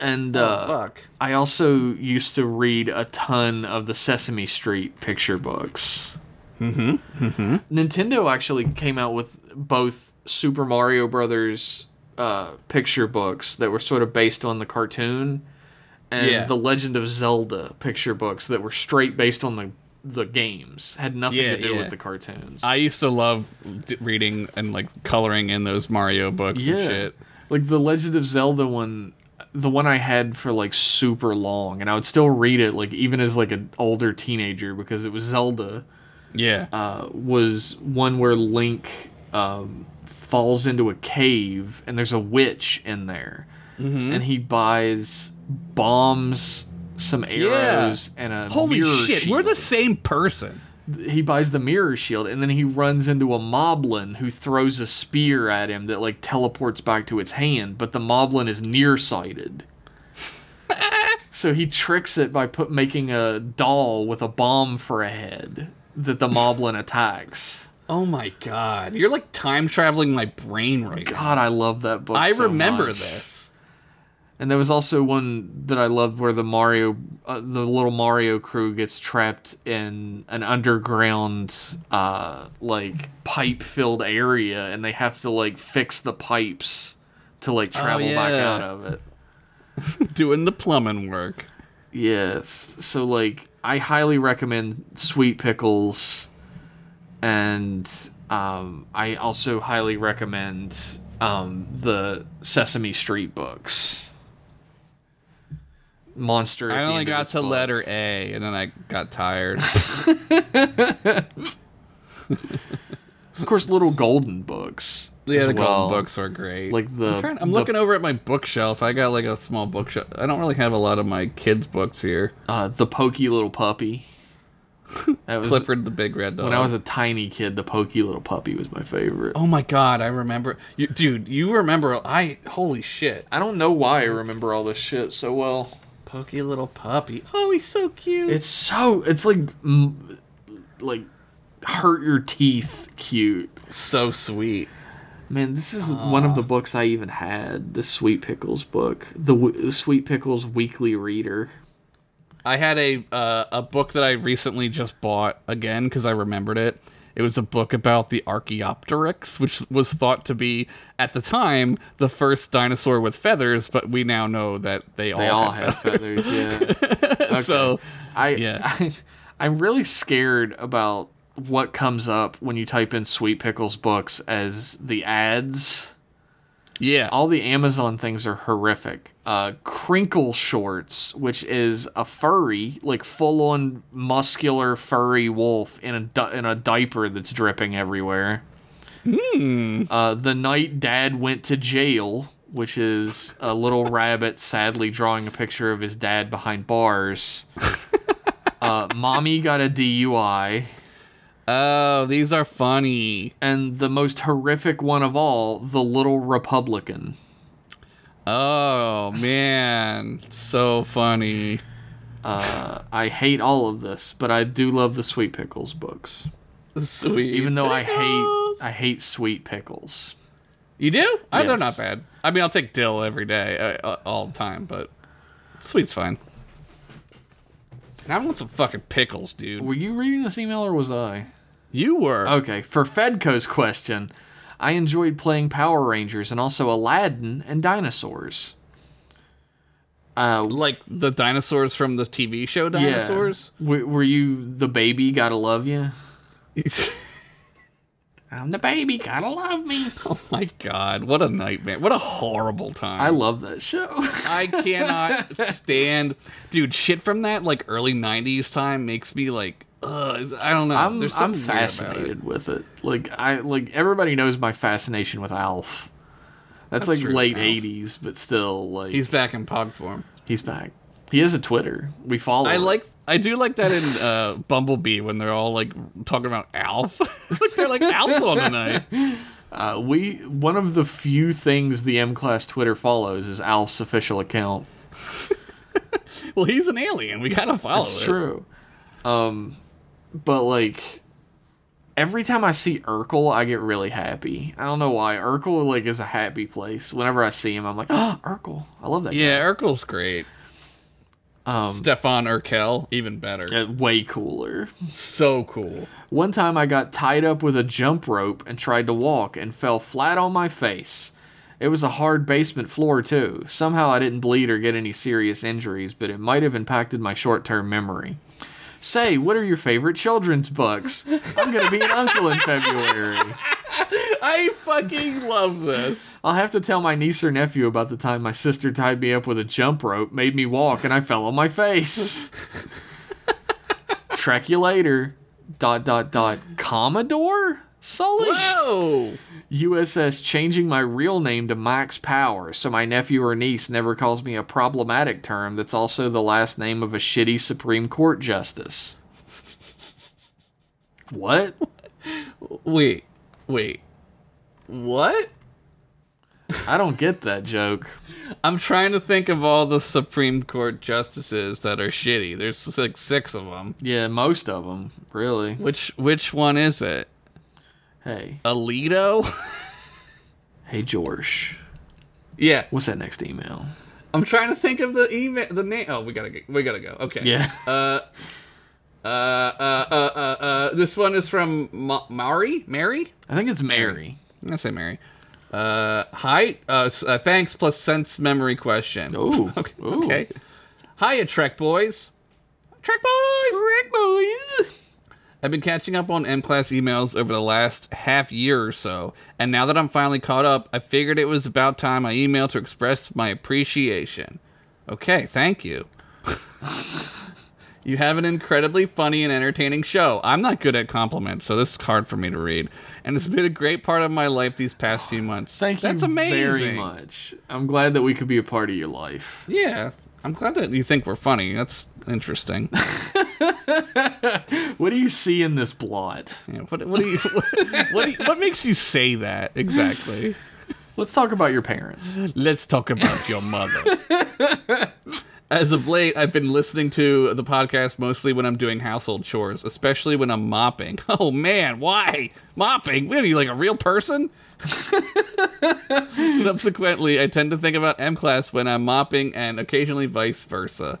and Oh, uh, fuck. I also used to read a ton of the Sesame Street picture books. Mm-hmm. Mm-hmm. Nintendo actually came out with both Super Mario Brothers uh, picture books that were sort of based on the cartoon, and Yeah. the Legend of Zelda picture books that were straight based on the the games. Had nothing Yeah, to do yeah. with the cartoons. I used to love d- reading and like coloring in those Mario books and shit. Like the Legend of Zelda one, the one I had for like super long, and I would still read it like even as like an older teenager because it was Zelda. Yeah. Uh, was one where Link um, falls into a cave and there's a witch in there, Mm-hmm. and he buys bombs, some arrows, and a Holy shit, we're the same person. he buys the mirror shield and then he runs into a moblin who throws a spear at him that like teleports back to its hand but the moblin is nearsighted. [laughs] So he tricks it by put making a doll with a bomb for a head that the moblin attacks Oh my god, you're like time traveling my brain right now. God, I love that book. I so remember much. this. And there was also one that I loved where the Mario, uh, the little Mario crew gets trapped in an underground, uh, like pipe filled area, and they have to like fix the pipes to like travel back Oh, yeah. out of it. [laughs] Doing the plumbing work. Yes. So like I highly recommend Sweet Pickles and um, I also highly recommend um, the Sesame Street books. Monster. I only got to book. letter A, and then I got tired. [laughs] [laughs] Of course, little golden books. yeah, the well. golden books are great. Like the. I'm, trying- I'm the, looking over at my bookshelf. I got like a small bookshelf. I don't really have a lot of my kids' books here. Uh, the pokey little puppy. [laughs] That was Clifford the Big Red Dog. when I was a tiny kid. The pokey little puppy was my favorite. oh my god, I remember. You, dude, you remember? I holy shit. I don't know why I remember all this shit so well. Pokey little puppy. Oh, he's so cute. It's so it's like mm, like hurt your teeth cute. so sweet. Man, this is one of the books I even had. The Sweet Pickles book, the, w- the Sweet Pickles Weekly Reader. I had a uh, a book that I recently just bought again because I remembered it. It was a book about the Archaeopteryx, which was thought to be at the time the first dinosaur with feathers, but we now know that they, They all, all have have feathers. Yeah. [laughs] So I, Yeah. [laughs] I I'm really scared about what comes up when you type in Sweet Pickles books as the ads. Yeah, all the Amazon things are horrific. Uh, Crinkle Shorts, which is a furry, like full on muscular furry wolf in a di- in a diaper that's dripping everywhere. Uh, the night Dad went to jail, which is a little [laughs] rabbit sadly drawing a picture of his dad behind bars. Uh, Mommy got a DUI. Oh, these are funny. And the most horrific one of all, the little Republican. Oh man, so funny. Uh, I hate all of this, but I do love the Sweet Pickles books. Sweet. Even though I hate I hate sweet pickles. You do? I they're not bad. I mean, I'll take dill every day, uh, uh, all the time, but sweet's fine. I want some fucking pickles, dude. Were you reading this email or was I? You were. Okay, for Fedco's question, I enjoyed playing Power Rangers and also Aladdin and dinosaurs. Uh, like the dinosaurs from the TV show yeah. Dinosaurs? W- were you the baby? Gotta love you. [laughs] I'm the baby. Gotta love me. [laughs] oh my god, what a nightmare. What a horrible time. I love that show. [laughs] I cannot stand dude, shit from that like early 90s time makes me like ugh, I don't know. I'm I'm about it. fascinated with it. Like I like everybody knows my fascination with Alf. That's, That's like true, late. '80s, but still like He's back in pod form. he's back. He has a Twitter. We follow. I it. like I do like that in uh, Bumblebee when they're all like talking about Alf. [laughs] like they're like Alf's on tonight. [laughs] Uh, we one of the few things the M Class Twitter follows is Alf's official account. [laughs] Well, he's an alien. We gotta follow It's it. true. Um, but like every time I see Urkel, I get really happy. I don't know why. Urkel like is a happy place. Whenever I see him, I'm like, oh, Urkel. I love that. Yeah, Urkel's great. Um, Stefan Urquelle, even better. Uh, way cooler. So cool. One time I got tied up with a jump rope and tried to walk and fell flat on my face. It was a hard basement floor, too. Somehow I didn't bleed or get any serious injuries, but it might have impacted my short term memory. Say, what are your favorite children's books? I'm gonna be an uncle in February. [laughs] I fucking love this. I'll have to tell my niece or nephew about the time my sister tied me up with a jump rope, made me walk, and I fell on my face. [laughs] Track you later. Dot dot dot. Commodore? Sully? Whoa! USS changing my real name to Max Power so my nephew or niece never calls me a problematic term that's also the last name of a shitty Supreme Court justice. What? Wait, wait. What? I don't get that joke. I'm trying to think of all the Supreme Court justices that are shitty. There's like six of them. Yeah, most of them, really. Which which one is it? Hey, Alito. [laughs] hey, George. yeah, What's that next email? I'm trying to think of the email, the name. Oh, we gotta go. We gotta go. Okay. Yeah. Uh, uh, uh, uh, uh, uh, this one is from Ma- Mari. Mary. I think it's Mary. I'm gonna say Mary. Uh, hi. Uh, uh, thanks plus sense memory question. Ooh. [laughs] Okay. Ooh. okay. Hiya, Trek boys. Trek boys. Trek boys. I've been catching up on M Class emails over the last half year or so, and now that I'm finally caught up, I figured it was about time I emailed to express my appreciation. Okay, thank you. [laughs] you have an incredibly funny and entertaining show. I'm not good at compliments, so this is hard for me to read. And it's been a great part of my life these past few months. Thank you That's amazing. very much. I'm glad that we could be a part of your life. Yeah, I'm glad that you think we're funny. That's interesting. [laughs] What do you see in this blot? Yeah, what, what do you? [laughs] What, what, do you- what makes you say that exactly? Let's talk about your parents. Let's talk about your mother. [laughs] As of late, I've been listening to the podcast mostly when I'm doing household chores, especially when I'm mopping. [laughs] Oh man, why mopping? What are you like a real person? [laughs] Subsequently, I tend to think about M class when I'm mopping, and occasionally vice versa.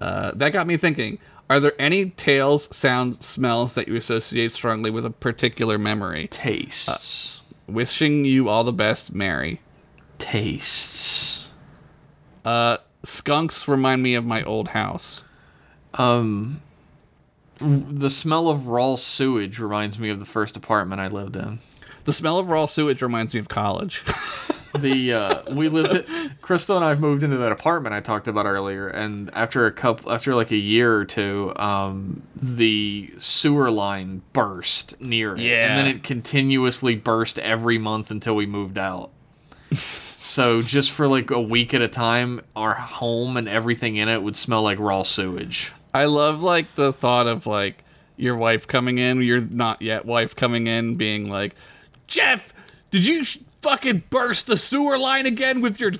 Uh, that got me thinking: Are there any tales, sounds, smells that you associate strongly with a particular memory? Tastes. Wishing you all the best, Mary. Tastes. Uh, skunks remind me of my old house. Um, the smell of raw sewage reminds me of the first apartment I lived in. The smell of raw sewage reminds me of college. [laughs] The uh, we lived. At, Crystal and I moved into that apartment I talked about earlier, and after a couple, after like a year or two, um, the sewer line burst near it, Yeah. and then it continuously burst every month until we moved out. [laughs] so just for like a week at a time, our home and everything in it would smell like raw sewage. I love like the thought of like your wife coming in, your not yet wife coming in, being like, Jeff, did you sh- fucking burst the sewer line again with your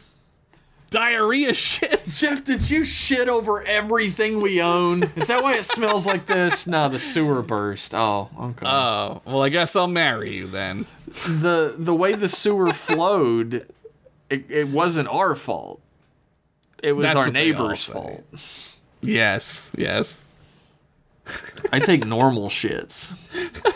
diarrhea shit? [laughs] Jeff, did you shit over everything we own? Is that why it smells like this? No, the sewer burst. Oh, okay. Oh, well, I guess I'll marry you then. the the way the sewer flowed, it, it wasn't our fault. It was That's our what they all neighbor's fault. Yes, yes. I take normal shits. [laughs]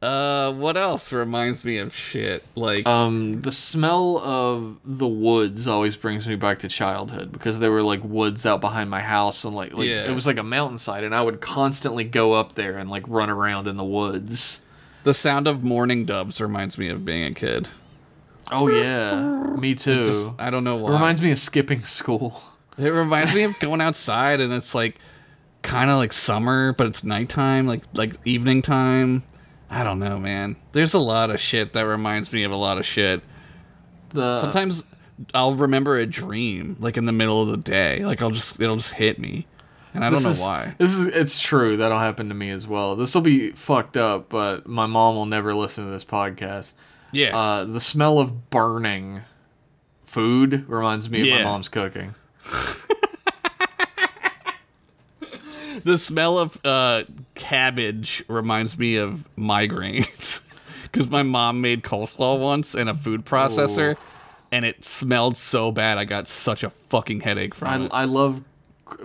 Uh, what else reminds me of shit? Like, Um, the smell of the woods always brings me back to childhood because there were like woods out behind my house and like, like Yeah. it was like a mountainside and I would constantly go up there and like run around in the woods. the sound of mourning doves reminds me of being a kid. Oh yeah, me too. Just, I don't know why. it reminds me of skipping school. It reminds me of going outside and it's like kind of like summer, but it's nighttime, like like evening time. I don't know, man. There's a lot of shit that reminds me of a lot of shit. The Sometimes I'll remember a dream like in the middle of the day. Like I'll just it'll just hit me. And I don't This know is- why. This is it's true. That'll happen to me as well. This will be fucked up, but my mom will never listen to this podcast. Yeah. Uh, the smell of burning food reminds me of my mom's cooking. [laughs] the smell of uh, cabbage reminds me of migraines [laughs] because my mom made coleslaw once in a food processor Ooh. and it smelled so bad i got such a fucking headache from I, it I love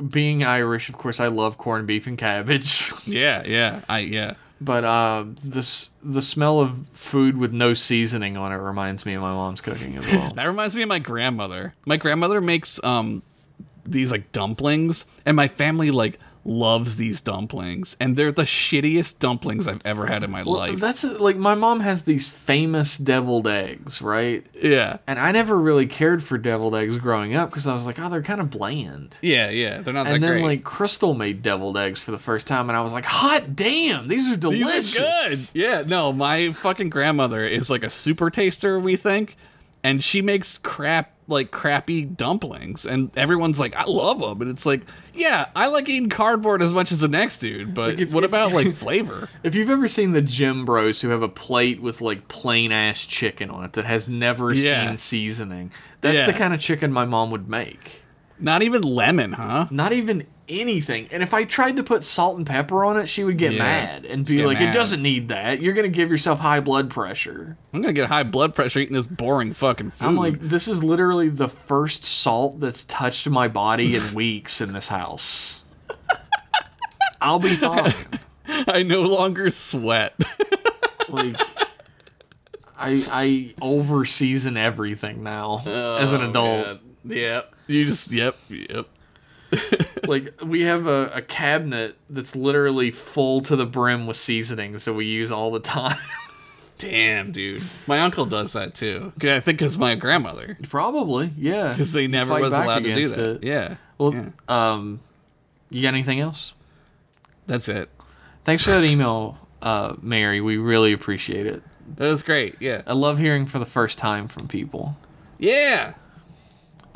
being Irish. Of course, I love corned beef and cabbage. [laughs] yeah yeah i yeah but uh, this the smell of food with no seasoning on it reminds me of my mom's cooking as well. [laughs] that reminds me of my grandmother my grandmother makes um these like dumplings and my family like loves these dumplings and they're the shittiest dumplings i've ever had in my Well, life That's like my mom has these famous deviled eggs, right? yeah And I never really cared for deviled eggs growing up because I was like, oh, they're kind of bland. yeah yeah they're not that And then great like Crystal made deviled eggs for the first time, and I was like, hot damn, these are These delicious. are good. Yeah, no, my fucking grandmother is like a super taster, we think, and she makes crap like crappy dumplings, and everyone's like, I love them, and it's like, yeah, I like eating cardboard as much as the next dude, but Like, if- what if- about like [laughs] flavor? If you've ever seen the gym bros who have a plate with like plain ass chicken on it that has never Yeah. seen seasoning, that's Yeah. the kind of chicken my mom would make. Not even lemon, huh? Not even anything. And if I tried to put salt and pepper on it, she would get Yeah. mad and be like, mad. "It doesn't need that. You're gonna give yourself high blood pressure." I'm gonna get high blood pressure eating this boring fucking food. I'm like, this is literally the first salt that's touched my body in [laughs] weeks in this house. I'll be fine. [laughs] I no longer sweat. [laughs] Like, I I over season everything now as an Oh, adult. man. Yep. You just yep, yep. [laughs] Like we have a, a cabinet that's literally full to the brim with seasonings that we use all the time. [laughs] Damn, dude. My uncle does that too. I think it's my grandmother. Probably, yeah. Because they never Fight was allowed to do that. it. Yeah. Well, yeah. um, you got anything else? That's it. Thanks for that email, uh, Mary. We really appreciate it. That was great. Yeah. I love hearing for the first time from people. Yeah.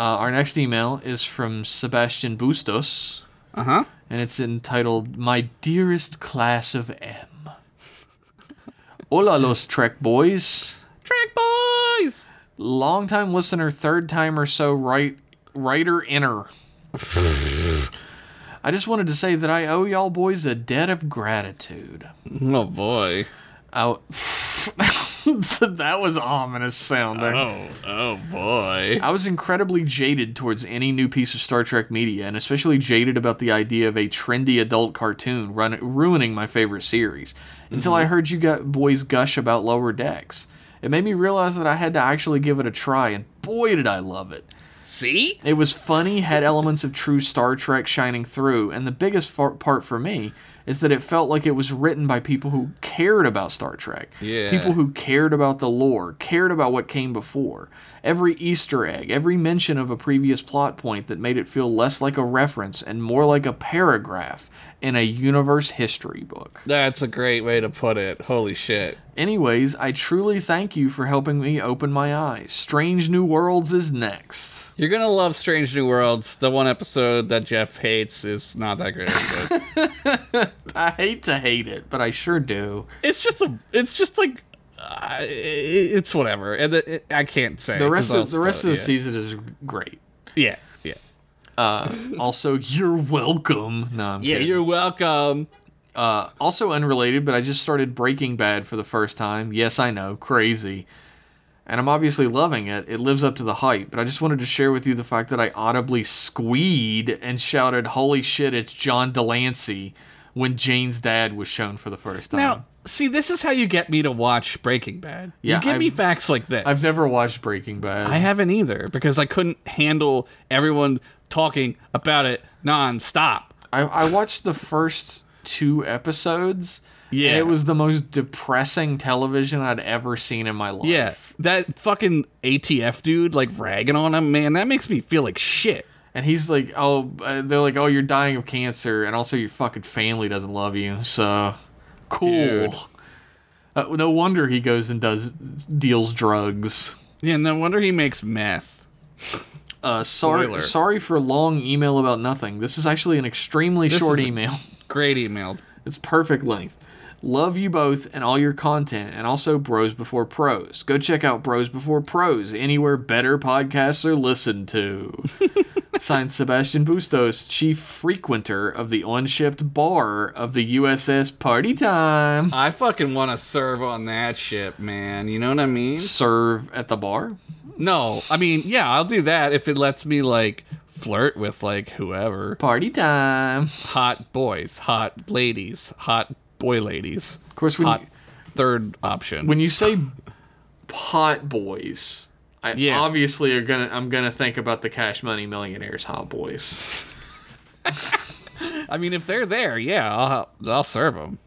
Uh, our next email is from Sebastian Bustos, Uh huh. and it's entitled "My Dearest Class of M." [laughs] Hola, los Trek boys. Track boys. Longtime listener, third time or so, right, writer inner. [laughs] I just wanted to say that I owe y'all boys a debt of gratitude. Oh boy. I, [laughs] [laughs] that was ominous sounding. Oh, oh boy. I was incredibly jaded towards any new piece of Star Trek media, and especially jaded about the idea of a trendy adult cartoon run- ruining my favorite series. Until I mm-hmm. heard you got boys gush about Lower Decks, it made me realize that I had to actually give it a try, and boy, did I love it! See? It was funny, had elements of true Star Trek shining through, and the biggest far- part for me is that it felt like it was written by people who cared about Star Trek. Yeah. People who cared about the lore, cared about what came before. Every Easter egg, every mention of a previous plot point that made it feel less like a reference and more like a paragraph in a universe history book. That's a great way to put it. Holy shit. Anyways, I truly thank you for helping me open my eyes. Strange New Worlds is next. You're gonna love Strange New Worlds. The one episode that Jeff hates is not that great. [laughs] I hate to hate it, but I sure do. it's just a. It's just like. Uh, it's whatever, and the, it, I can't say The rest of the rest of the spoil- season is great. Yeah, yeah, Uh, also, you're welcome. No, I'm yeah. kidding. You're welcome. Uh, also unrelated, but I just started Breaking Bad for the first time. Yes, I know, crazy. And I'm obviously loving it. It lives up to the hype, but I just wanted to share with you the fact that I audibly squeed and shouted, Holy shit, it's John de Lancie when Jane's dad was shown for the first time. Now, see, this is how you get me to watch Breaking Bad. Yeah, you give me I've- facts like this. I've never watched Breaking Bad. I haven't either because I couldn't handle everyone talking about it nonstop. I, I watched the first two episodes. Yeah. And it was the most depressing television I'd ever seen in my life. Yeah, that fucking ATF dude, like ragging on him, man, that makes me feel like shit. And he's like, oh, uh, they're like, oh, you're dying of cancer, and also your fucking family doesn't love you. So, cool. Uh, no wonder he goes and does deals drugs. Yeah, no wonder he makes meth. Uh, sorry, Spoiler. sorry for long email about nothing. This is actually an extremely short is- email. Great email. It's perfect length. Love you both and all your content, and also Bros Before Pros. Go check out Bros Before Pros anywhere better podcasts are listened to. [laughs] Signed Sebastian Bustos, chief frequenter of the unshipped bar of the USS Party Time. I fucking want to serve on that ship, man. You know what I mean? Serve at the bar? No, I mean, yeah, I'll do that if it lets me like flirt with like whoever. Party Time. Hot boys, hot ladies, hot boy ladies. Of course, when, Hot third option. when you say hot boys, I Yeah. obviously are gonna I'm gonna think about the Cash Money Millionaires hot boys. [laughs] I mean, if they're there, yeah, I'll I'll serve them.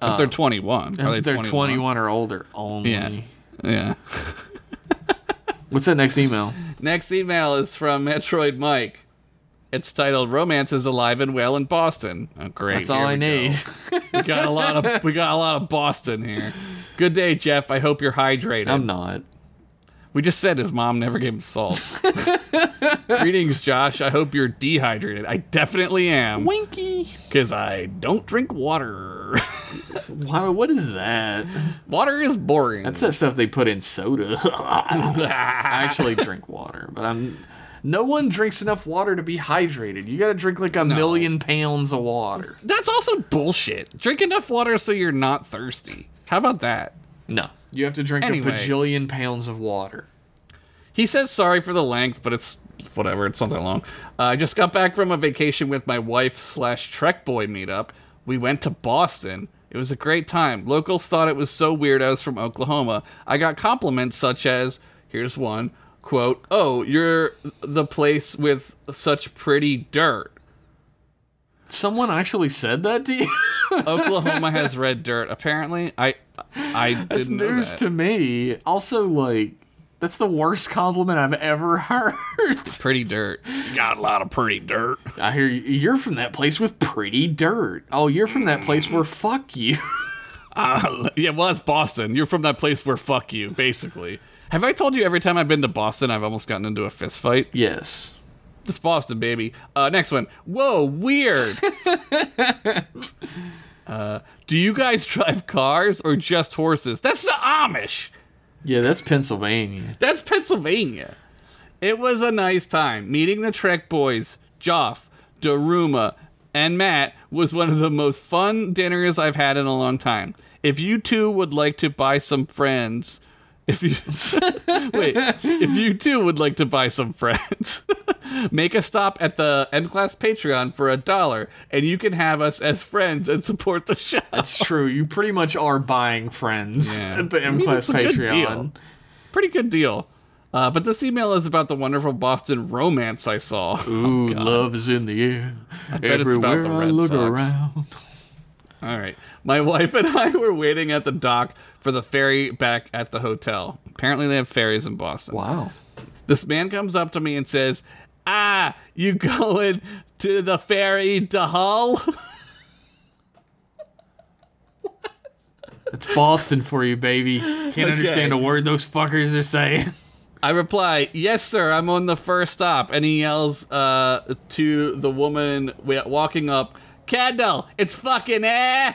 If they're 21, are they They're 21? 21 or older only. Yeah, yeah. [laughs] What's that next email? Next email is from Metroid Mike. It's titled "Romance is alive and well in Boston." Oh, great! That's all I we go. need. We got a lot of we got a lot of Boston here. Good day, Jeff. I hope you're hydrated. I'm not. We just said his mom never gave him salt. [laughs] Greetings, Josh. I hope you're dehydrated. I definitely am Winky. because I don't drink water. Why, what is that? water is boring. That's that stuff they put in soda. I actually [laughs] drink water, but I'm No one drinks enough water to be hydrated. You gotta drink like a million pounds of water. That's also bullshit. Drink enough water so you're not thirsty. How about that? No. You have to drink Anyway. a bajillion pounds of water. He says sorry for the length, but it's whatever. It's not that long. Uh, I just got back from a vacation with my wife slash Trek boy meetup. We went to Boston. It was a great time. Locals thought it was so weird I was from Oklahoma. I got compliments such as, here's one, quote, oh, you're the place with such pretty dirt. Someone actually said that to you? [laughs] Oklahoma has red dirt. Apparently, I I didn't That's know news that. to me. Also, like, that's the worst compliment I've ever [laughs] heard. pretty dirt. You got a lot of pretty dirt. I hear you, you're from that place with pretty dirt. Oh, you're from that place where fuck you. [laughs] Uh, yeah, well, it's Boston. You're from that place where fuck you, basically. Have I told you every time I've been to Boston, I've almost gotten into a fist fight? yes. It's Boston, baby. Uh, next one. Whoa, weird. [laughs] uh, do you guys drive cars or just horses? That's the Amish. Yeah, that's Pennsylvania. That's Pennsylvania. It was a nice time. Meeting the Trek boys, Joff, Daruma, and Matt was one of the most fun dinners I've had in a long time. If you two would like to buy some friends, if you [laughs] wait, if you two would like to buy some friends, [laughs] make a stop at the M Class Patreon for a dollar, and you can have us as friends and support the show. That's true. You pretty much are buying friends Yeah. at the M Class a good Patreon. deal. Pretty good deal. Uh, but this email is about the wonderful Boston romance I saw. Ooh, love is in the air. I bet it's about the I Red look Sox. around. All right. My wife and I were waiting at the dock for the ferry back at the hotel. Apparently, they have ferries in Boston. Wow. This man comes up to me and says, Ah, you going to the ferry to Hull? It's Boston for you, baby. Can't understand a word those fuckers are saying. I reply, Yes, sir, I'm on the first stop. And he yells uh, to the woman wa- walking up, Kendall, it's fucking air.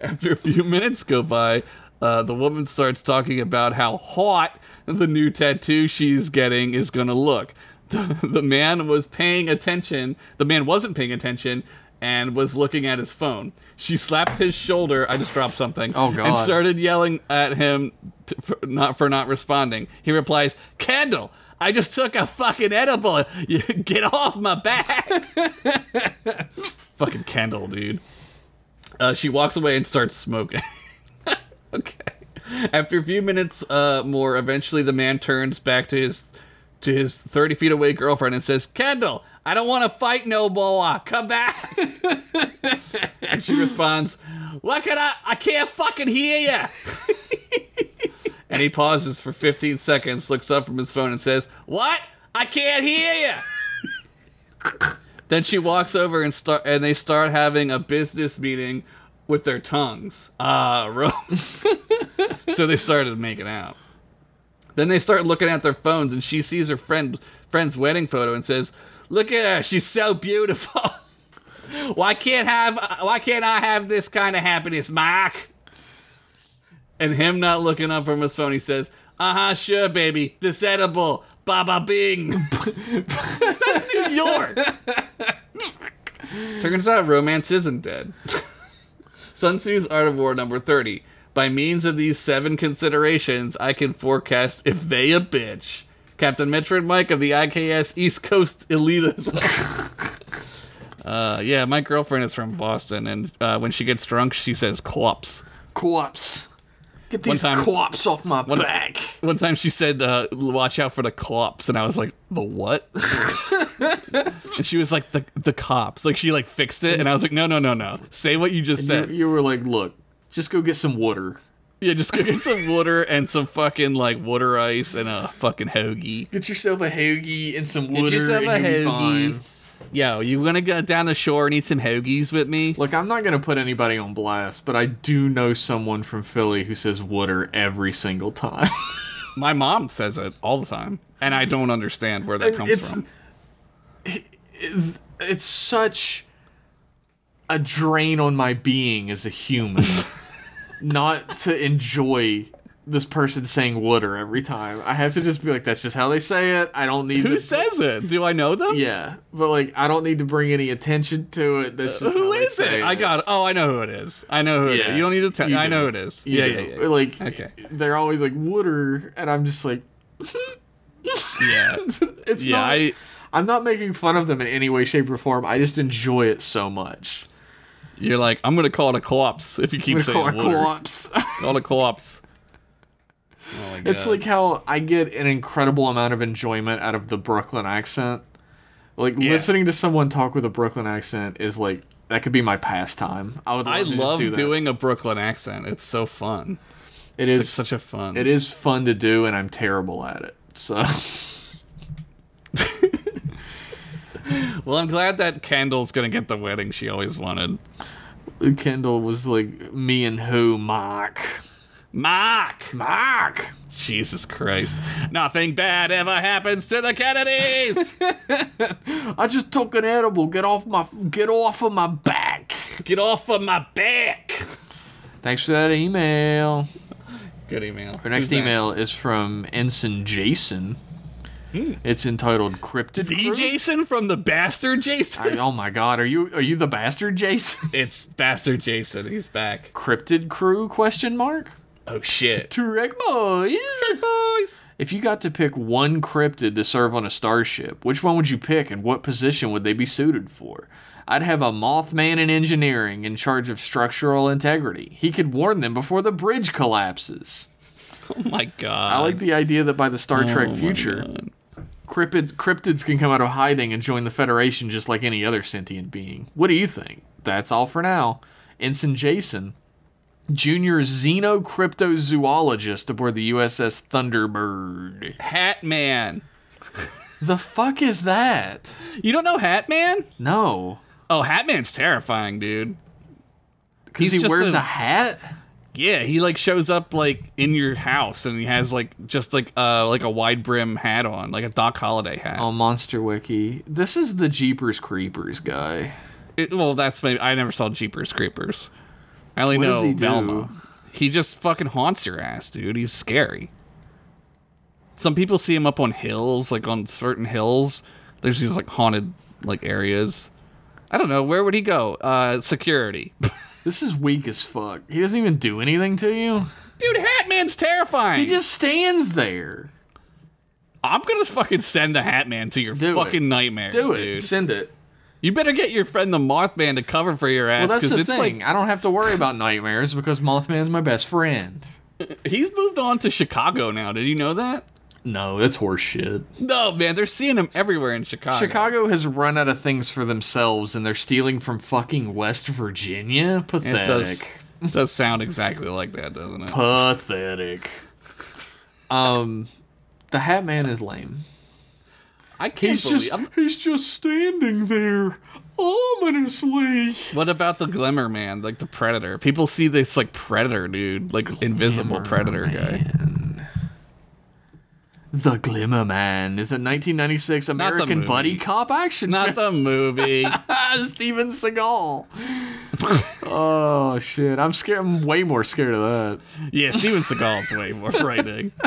After a few minutes go by, uh, the woman starts talking about how hot the new tattoo she's getting is going to look. The, the man was paying attention. The man wasn't paying attention and was looking at his phone. She slapped his shoulder. I just dropped something. Oh, god! And started yelling at him t- for not for not responding. He replies, "Kendall, I just took a fucking edible. [laughs] You get off my back." [laughs] fucking Kendall, dude. Uh, she walks away and starts smoking. [laughs] okay. After a few minutes uh, more, eventually the man turns back to his to his thirty feet away girlfriend and says, "Kendall, I don't want to fight no more. Come back." and she responds, "What can I? I can't fucking hear you." And he pauses for fifteen seconds, looks up from his phone, and says, "What? I can't hear you." Then she walks over and start, and they start having a business meeting with their tongues. Ah, ro- [laughs] so they started making out. Then they start looking at their phones, and she sees her friend friend's wedding photo and says, "Look at her, she's so beautiful. [laughs] why can't have Why can't I have this kind of happiness, Mark?" And him not looking up from his phone, he says, "Uh huh, sure, baby, this edible, Baba Bing." [laughs] That's New York. Turns out romance isn't dead. Sun Tzu's Art of War number 30. By means of these seven considerations, I can forecast if they a bitch. Captain Metron Mike of the IKS East Coast Elitism. [laughs] uh, yeah, my girlfriend is from Boston, and uh, when she gets drunk, she says corpse. Corpse. Get these time- corpse off my back. One time she said, uh, watch out for the cops, and I was like, the what? [laughs] and she was like, the the cops. Like, she like fixed it, and I was like, no, no, no, no. Say what you just You, said. you were like, look, just go get some water. Yeah, just go get some water and some fucking like water ice and a fucking hoagie. Get yourself a hoagie and some water. yourself and a you'll be hoagie. Yo, you gonna go down the shore and eat some hoagies with me? Look, I'm not gonna put anybody on blast, but I do know someone from Philly who says water every single time. [laughs] My mom says it all the time, and I don't understand where that comes it's from. it's such a drain on my being as a human [laughs] not to enjoy this person saying "wooder" every time. I have to just be like, that's just how they say it. I don't need Who to, says [laughs] it? Do I know them? Yeah, but like I don't need to bring any attention to it. That's uh, just Who how they is say it? I got. Oh, I know who it is. I know who Yeah, is. You don't need to tell. I know who it is. You yeah, yeah, yeah. Like Okay. they're always like "wooder," and I'm just like, [laughs] Yeah. it's yeah. not. I. I'm not making fun of them in any way, shape, or form. I just enjoy it so much. You're like, I'm gonna call it a co-ops if you keep I'm saying call it co-ops. Call it co-ops. [laughs] Oh god. It's like how I get an incredible amount of enjoyment out of the Brooklyn accent. Like Yeah. listening to someone talk with a Brooklyn accent is like that could be my pastime. I would. Love I love do doing a Brooklyn accent. It's so fun. It It's is such a fun. It is fun to do, and I'm terrible at it. So [laughs] Well, I'm glad that Kendall's gonna get the wedding she always wanted. Kendall was like me and who Mark. Mark. Mark. Jesus Christ. Nothing bad ever happens to the Kennedys. [laughs] I just took an edible. Get off my get off of my back. Get off of my back. Thanks for that email. Good email. Our next Who's email is from Ensign Jason. Hmm. It's entitled "Cryptid." The Crew? Jason from the Bastard Jason. I- oh my God, are you are you the bastard Jason? It's Bastard Jason. He's back. Cryptid crew? Question mark. Oh shit. Correct, boys. boys. If you got to pick one cryptid to serve on a starship, which one would you pick, and what position would they be suited for? I'd have a Mothman in engineering in charge of structural integrity. He could warn them before the bridge collapses. [laughs] Oh my god. I like the idea that by the Star oh, Trek Oh my future, cryptid, cryptids can come out of hiding and join the Federation just like any other sentient being. What do you think? That's all for now. Ensign Jason, junior xenocryptozoologist aboard the USS Thunderbird. Hat Man. The fuck is that? You don't know Hat Man? No. Oh, Hat Man's terrifying, dude. Because he wears a- a hat? Yeah, he like shows up like in your house and he has like just like uh like a wide brim hat on, like a Doc Holliday hat. Oh, Monster Wiki. This is the Jeepers Creepers guy. It- well, that's maybe I never saw Jeepers Creepers. I only What know he? Velma. He just fucking haunts your ass, dude. He's scary. Some people see him up on hills, like on certain hills. There's these like haunted like areas. I don't know where would he go. Uh, security. [laughs] This is weak as fuck. He doesn't even do anything to you. dude, Hat Man's terrifying. He just stands there. I'm gonna fucking send the Hat Man to your Do it. fucking nightmares, Do it. dude. Send it. You better get your friend the Mothman to cover for your ass Well, that's because the it's thing. I don't have to worry about nightmares because Mothman's my best friend. [laughs] he's moved on to Chicago now. Did you know that? No, that's horseshit. No, man, they're seeing him everywhere in Chicago. Chicago has run out of things for themselves, and they're stealing from fucking West Virginia. It Pathetic. does [laughs] does sound exactly like that, doesn't it? Pathetic. Um, the Hat Man is lame. I can't He's believe. just I'm- he's just standing there ominously. what about the Glimmer Man, like the Predator? People see this like Predator dude, like invisible Predator guy. The Glimmer Man is a 1996 American buddy cop action Not the movie. [laughs] Steven Seagal. oh shit! I'm scared. I'm way more scared of that. yeah, Steven Seagal's way more frightening. [laughs]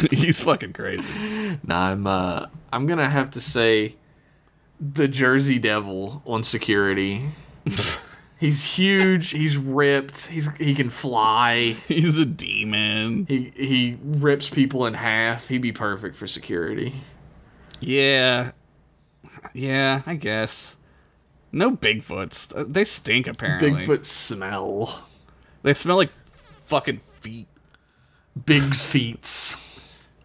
[laughs] He's fucking crazy. Nah, I'm uh, I'm gonna have to say, the Jersey Devil on security. [laughs] he's huge. He's ripped. He's he can fly. He's a demon. He he rips people in half. He'd be perfect for security. Yeah. Yeah, I guess. No Bigfoots. Uh, They stink apparently. Bigfoot smell. They smell like fucking feet. Big feets.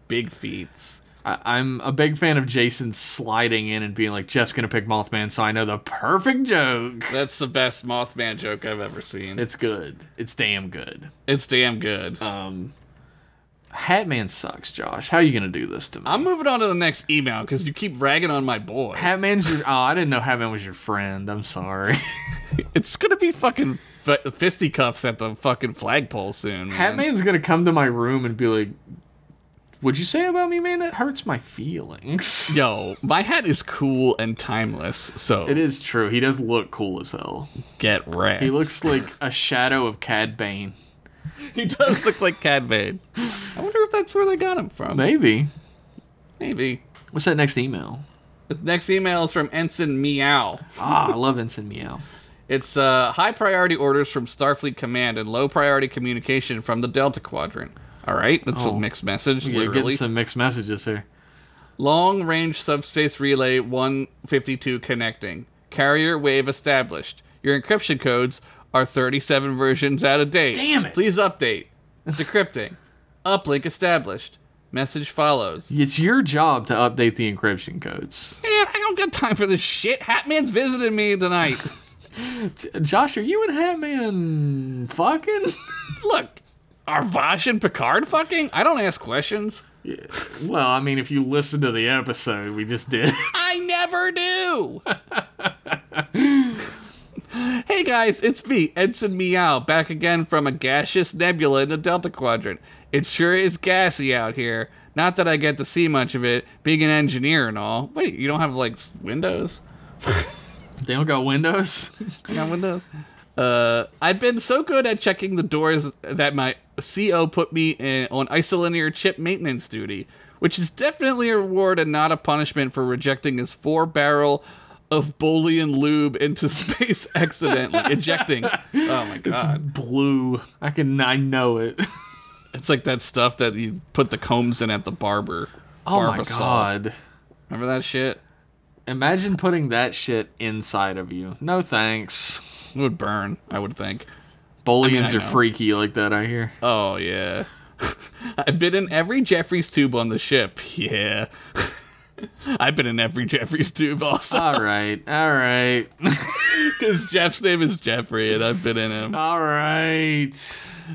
Big feet. I, I'm a big fan of Jason sliding in and being like, Jeff's gonna pick Mothman, so I know the perfect joke. That's the best Mothman joke I've ever seen. It's good. It's damn good. It's damn good. Um, Hatman sucks, Josh. How are you gonna do this to me? I'm moving on to the next email because you keep ragging on my boy. Hatman's your. Oh, I didn't know Hatman was your friend. I'm sorry. [laughs] It's gonna be fucking f- fisticuffs at the fucking flagpole soon. Man. Hatman's gonna come to my room and be like, "What'd you say about me, man? That hurts my feelings." [laughs] Yo, my hat is cool and timeless, so It is true. He does look cool as hell. get wrecked. He looks like a shadow of Cad Bane. [laughs] he does look like Cad Bane. I wonder if that's where they got him from. Maybe. Maybe. What's that next email? The next email is from Ensign Meow. Ah, I love Ensign Meow. It's uh, high priority orders from Starfleet Command and low priority communication from the Delta Quadrant. All right, that's a Oh. mixed message. You're literally. getting some mixed messages here. Long range subspace relay 152 connecting. Carrier wave established. Your encryption codes are 37 versions out of date. Damn it. Please update. Decrypting. [laughs] Uplink established. Message follows. It's your job to update the encryption codes. Man, I don't got time for this shit. Hatman's visiting me tonight. [laughs] Josh, are you and Hatman fucking? [laughs] Look, are Vash and Picard fucking? I don't ask questions. well, I mean, if you listen to the episode we just did. [laughs] I never do. hey guys, it's me, Ensign Meow, back again from a gaseous nebula in the Delta Quadrant. It sure is gassy out here. Not that I get to see much of it, being an engineer and all. Wait, you don't have like windows? [laughs] they don't got windows. You got windows? Uh, I've been so good at checking the doors that my CO put me in, on isolinear chip maintenance duty, which is definitely a reward and not a punishment for rejecting his four barrel of Bolian lube into [laughs] space accidentally, ejecting. Oh my god. Blue. I can. I know it. It's like that stuff that you put the combs in at the barber. Oh my god. Remember that shit? Imagine putting that shit inside of you. No thanks. It would burn, I would think. Bolians I are know. freaky like that, I hear. Oh yeah. [laughs] I've been in every Jefferies tube on the ship. [laughs] Yeah. [laughs] I've been in every Jefferies tube also. All right. All right. Because Jeff's name is Jeffrey and I've been in him. All right.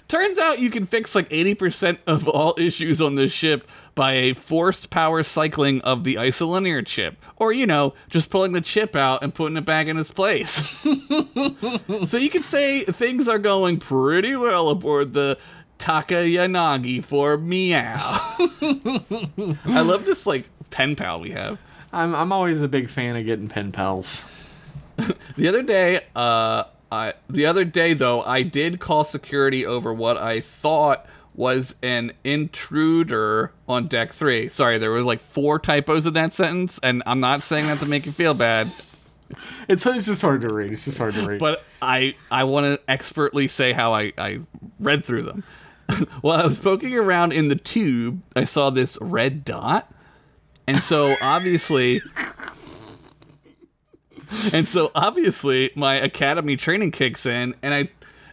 Turns out you can fix like 80% of all issues on this ship by a forced power cycling of the isolinear chip. Or, you know, just pulling the chip out and putting it back in its place. [laughs] so you could say things are going pretty well aboard the Taka Yanagi for meow. [laughs] I love this like pen pal we have. I'm I'm always a big fan of getting pen pals. [laughs] The other day, uh, I the other day though, I did call security over what I thought was an intruder on deck three. Sorry, there was like four typos in that sentence, and I'm not saying that to make you feel bad, [laughs] It's it's just hard to read. It's just hard to read. but I I want to expertly say how I I read through them. [laughs] While I was poking around in the tube, I saw this red dot, and so obviously. [laughs] And so obviously my academy training kicks in and I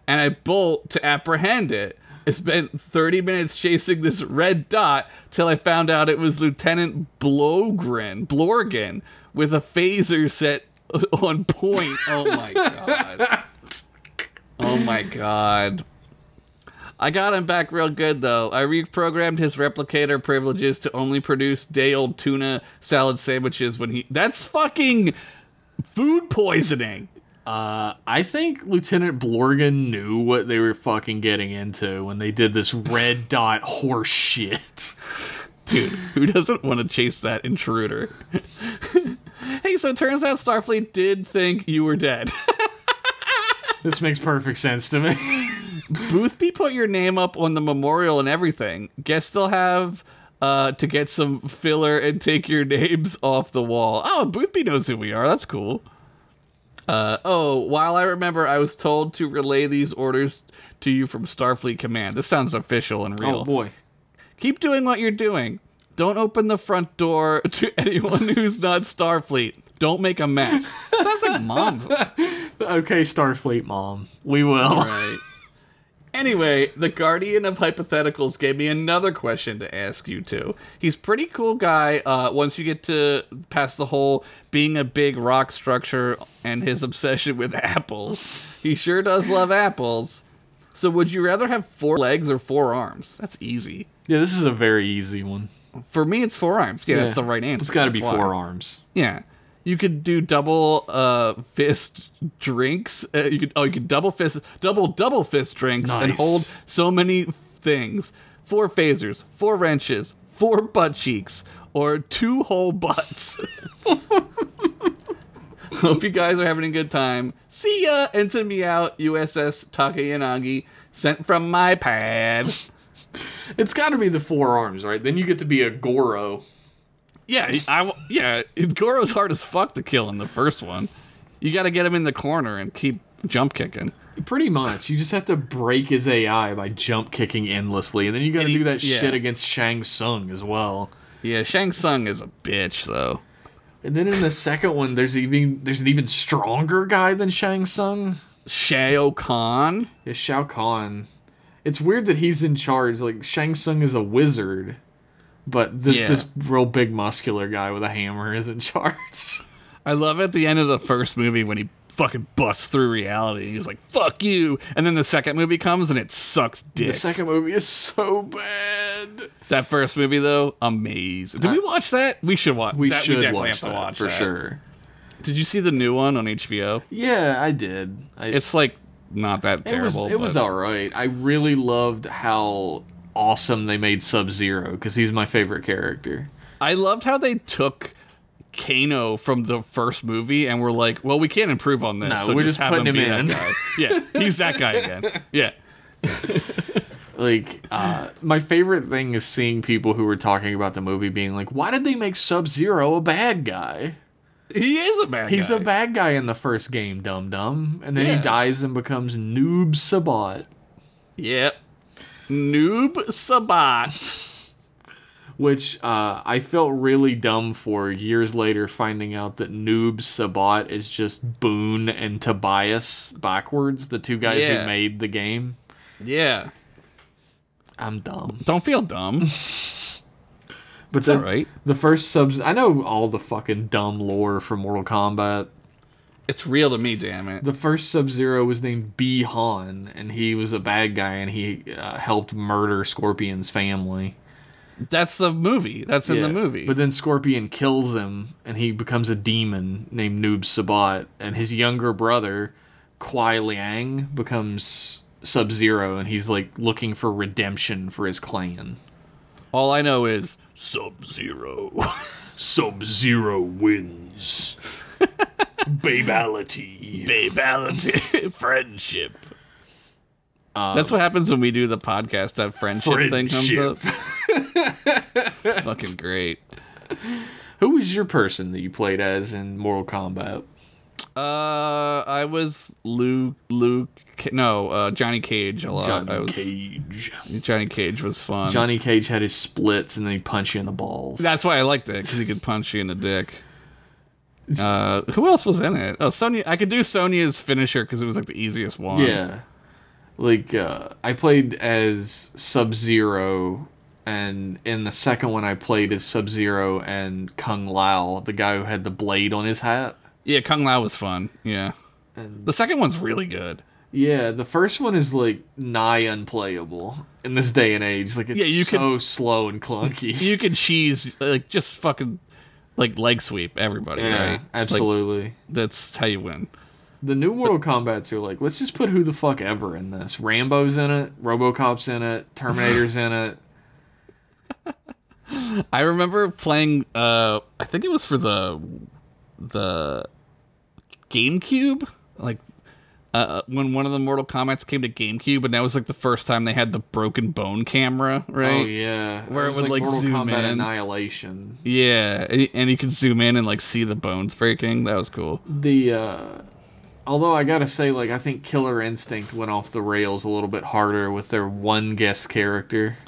and I bolt to apprehend it. I spent 30 minutes chasing this red dot till I found out it was Lieutenant Blogren, Blorgan, with a phaser set [laughs] on point. Oh my god. Oh my god. I got him back real good though. I reprogrammed his replicator privileges to only produce day old tuna salad sandwiches when he. That's fucking food poisoning. Uh, I think Lieutenant Blorgan knew what they were fucking getting into when they did this red [laughs] dot horse shit. Dude, who doesn't want to chase that intruder? [laughs] hey, so it turns out Starfleet did think you were dead. [laughs] This makes perfect sense to me. Boothby put your name up on the memorial and everything. Guess they'll have uh, to get some filler and take your names off the wall. Oh, Boothby knows who we are. That's cool. Uh, oh, while I remember, I was told to relay these orders to you from Starfleet Command. This sounds official and real. oh boy. Keep doing what you're doing. Don't open the front door [laughs] to anyone who's not Starfleet. Don't make a mess. Sounds like mom. [laughs] Okay, Starfleet mom. We will. Right. [laughs] Anyway, the Guardian of Hypotheticals gave me another question to ask you too. He's pretty cool guy. Uh, once you get to past the whole being a big rock structure and his [laughs] obsession with apples, he sure does love apples. So, would you rather have four legs or four arms? That's easy. Yeah, this is a very easy one. For me, it's four arms. Yeah, Yeah. that's the right answer. It's got to be four arms. Yeah. You could do double uh, fist drinks. Uh, you could oh, you could double fist, double double fist drinks, and hold so many things. Four phasers, four wrenches, four butt cheeks, or two whole butts. [laughs] Hope you guys are having a good time. See ya! And send me out USS Takayanagi, sent from my pad. It's got to be the four arms, right? Then you get to be a Goro. Yeah, I yeah. [laughs] Goro's hard as fuck to kill in the first one. You got to get him in the corner and keep jump kicking. Pretty much. You just have to break his AI by jump kicking endlessly, and then you got to do that yeah. shit against Shang Tsung as well. Yeah, Shang Tsung is a bitch though. And then in the second one, there's even there's an even stronger guy than Shang Tsung. Shao Kahn. Yeah, Shao Kahn. It's weird that he's in charge. Like Shang Tsung is a wizard, but this Yeah. this real big muscular guy with a hammer is in [laughs] charge. I love at the end of the first movie when he fucking busts through reality. He's like, "Fuck you!" And then the second movie comes and it sucks dick. The second movie is so bad. That first movie though, amazing. Did we watch that? We should watch. We that, should definitely watch have to that watch for that. sure. Did you see the new one on HBO? Yeah, I did. I, It's like not that it was terrible. it was all right. I really loved how awesome they made Sub Zero because he's my favorite character. I loved how they took Kano from the first movie and were like, "Well, we can't improve on this, No, so we're just, just have putting him, him in." that guy." [laughs] Yeah, he's that guy again. Yeah, [laughs] Like, uh, my favorite thing is seeing people who were talking about the movie being like, "Why did they make Sub Zero a bad guy?" he is a bad guy. He's guy. a bad guy in the first game, dum dum, and then Yeah. he dies and becomes Noob Saibot, Yep. Noob Saibot. which uh, I felt really dumb for years later, finding out that Noob Saibot is just Boon and Tobias backwards, the two guys Yeah. who made the game. Yeah. I'm dumb, Don't feel dumb. [laughs] but It's the, all right. the first subs, I know all the fucking dumb lore from Mortal Kombat. It's real to me, damn it. The first Sub Zero was named Bi-Han, and he was a bad guy, and he uh, helped murder Scorpion's family. That's the movie. That's in Yeah, the movie. But then Scorpion kills him, and he becomes a demon named Noob Saibot, and his younger brother, Kuai Liang, becomes Sub Zero, and he's like looking for redemption for his clan. all I know is Sub Zero. [laughs] Sub Zero wins. Babality. Babality. [laughs] Friendship. Um, That's what happens when we do the podcast. That friendship, thing comes up. [laughs] Fucking great. Who was your person that you played as in Mortal Kombat? Uh, I was Luke. Luke. No, uh, Johnny Cage a lot. Johnny I was, Cage. Johnny Cage was fun. Johnny Cage had his splits, and then he'd punch you in the balls. That's why I liked it because he could punch you in the dick. Uh, who else was in it? Oh, Sonya. I could do Sonya's finisher because it was like the easiest one. Yeah. Like uh I played as Sub Zero and in the second one I played as Sub Zero and Kung Lao, the guy who had the blade on his hat. Yeah, Kung Lao was fun. Yeah. And The second one's really good. yeah, the first one is like nigh unplayable in this day and age. Like it's Yeah, you so could- slow and clunky. You can cheese like just fucking like leg sweep everybody, yeah, right? Like, absolutely. that's how you win. the new Mortal Kombat's are like, let's just put who the fuck ever in this. Rambo's in it, Robocop's in it, Terminator's in it. [laughs] I remember playing. Uh, I think it was for the the GameCube, like uh, when one of the Mortal Kombat's came to GameCube, and that was like the first time they had the broken bone camera, right? Oh yeah, Where it was would, like, Mortal zoom Kombat in. Annihilation. Yeah, and, and you could zoom in and like see the bones breaking. That was cool. The uh, although I gotta say, like I think Killer Instinct went off the rails a little bit harder with their one guest character,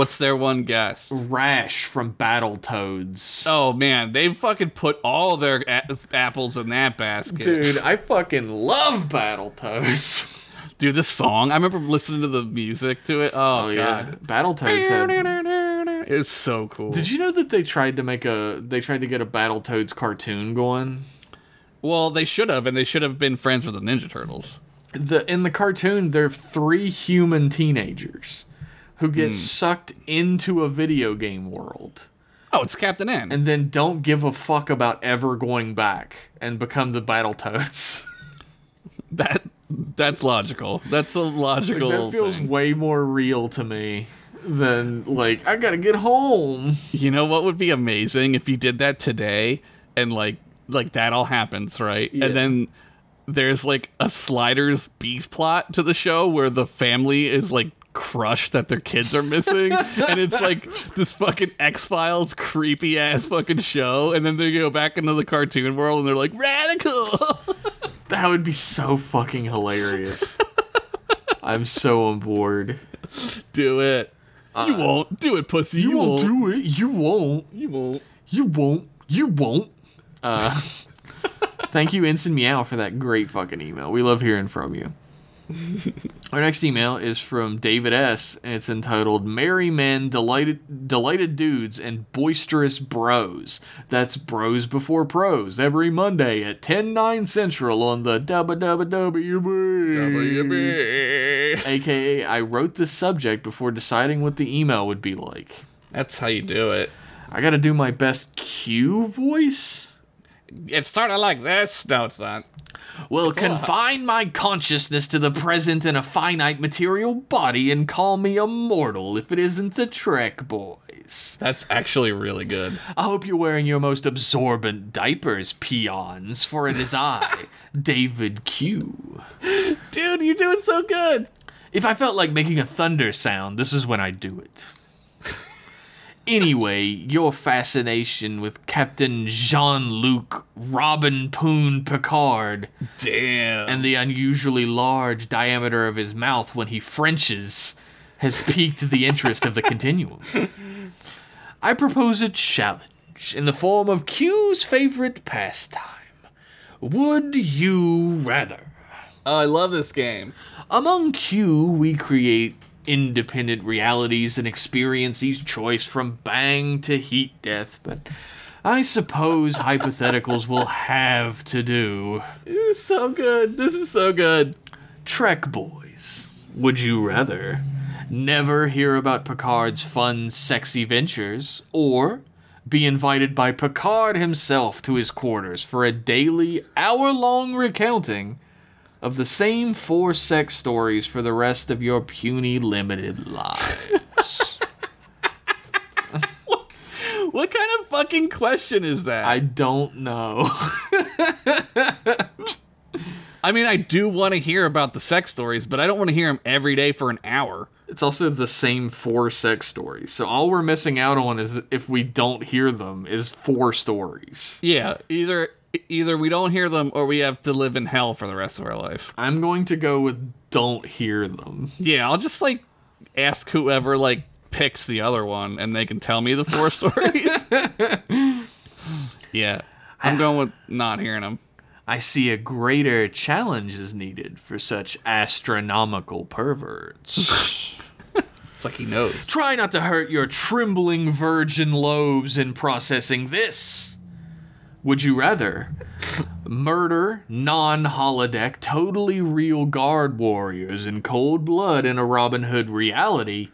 What's their one guess? Rash from Battletoads. Oh man, they fucking put all their a- apples in that basket. Dude, I fucking love Battletoads. [laughs] Dude, this song, I remember listening to the music to it. Oh, Oh yeah, god. Battletoads had. It's so cool. Did you know that they tried to make a they tried to get a Battletoads cartoon going? Well, they should have, and they should have been friends with the Ninja Turtles. The in the cartoon, they're three human teenagers who get hmm. sucked into a video game world Oh, it's Captain N. and then don't give a fuck about ever going back and become the Battletoads. [laughs] that that's logical. That's a logical. that feels thing. way more real to me than like I gotta get home. You know what would be amazing if you did that today, and like like that all happens, right? Yeah. And then there's like a sliders beef plot to the show where the family is like crushed that their kids are missing and it's [laughs] like this fucking x-files creepy ass fucking show and then they go back into the cartoon world and they're like radical [laughs] That would be so fucking hilarious. I'm so on board. do it you won't do it pussy you, won't do it. You won't. you won't You won't. You won't. Uh, [laughs] thank you, Ensign Meow, for that great fucking email. We love hearing from you. [laughs] Our next email is from David S. and it's entitled "Merry Men, Delighted Delighted Dudes, and Boisterous Bros." That's Bros Before Pros every Monday at 10 9 Central on the WWWB. WB. AKA, I wrote this subject before deciding what the email would be like. that's how you do it I gotta do my best Q voice. it's sort of like this no it's not Will confine my consciousness to the present in a finite material body and call me a mortal if it isn't the Trek Boys. that's actually really good I hope you're wearing your most absorbent diapers, peons, for it is I, [laughs] David Q. dude you're doing so good If I felt like making a thunder sound, this is when I do it. Anyway, your fascination with Captain Jean Luc Robin Poon Picard damn and the unusually large diameter of his mouth when he Frenches has piqued the interest of the continuum. [laughs] I propose a challenge in the form of Q's favorite pastime. Would you rather? oh i love this game Among Q, we create independent realities and experience each choice from bang to heat death, but I suppose [laughs] hypotheticals will have to do. This is so good. This is so good. Trek boys, would you rather never hear about Picard's fun, sexy ventures, or be invited by Picard himself to his quarters for a daily, hour long recounting of the same four sex stories for the rest of your puny, limited lives? [laughs] What kind of fucking question is that? I I, don't know. [laughs] I mean, I do want to hear about the sex stories, but I don't want to hear them every day for an hour. It's also the same four sex stories. So all we're missing out on is if we don't hear them is four stories. Yeah, either either we don't hear them or we have to live in hell for the rest of our life. I'm going to go with don't hear them. Yeah, I'll just like ask whoever like picks the other one and they can tell me the four [laughs] stories. yeah. I'm going with not hearing them. I see a greater challenge is needed for such astronomical perverts. [laughs] It's like he knows. Try not to hurt your trembling virgin lobes in processing this. Would you rather murder non holodeck, totally real guard warriors in cold blood in a Robin Hood reality,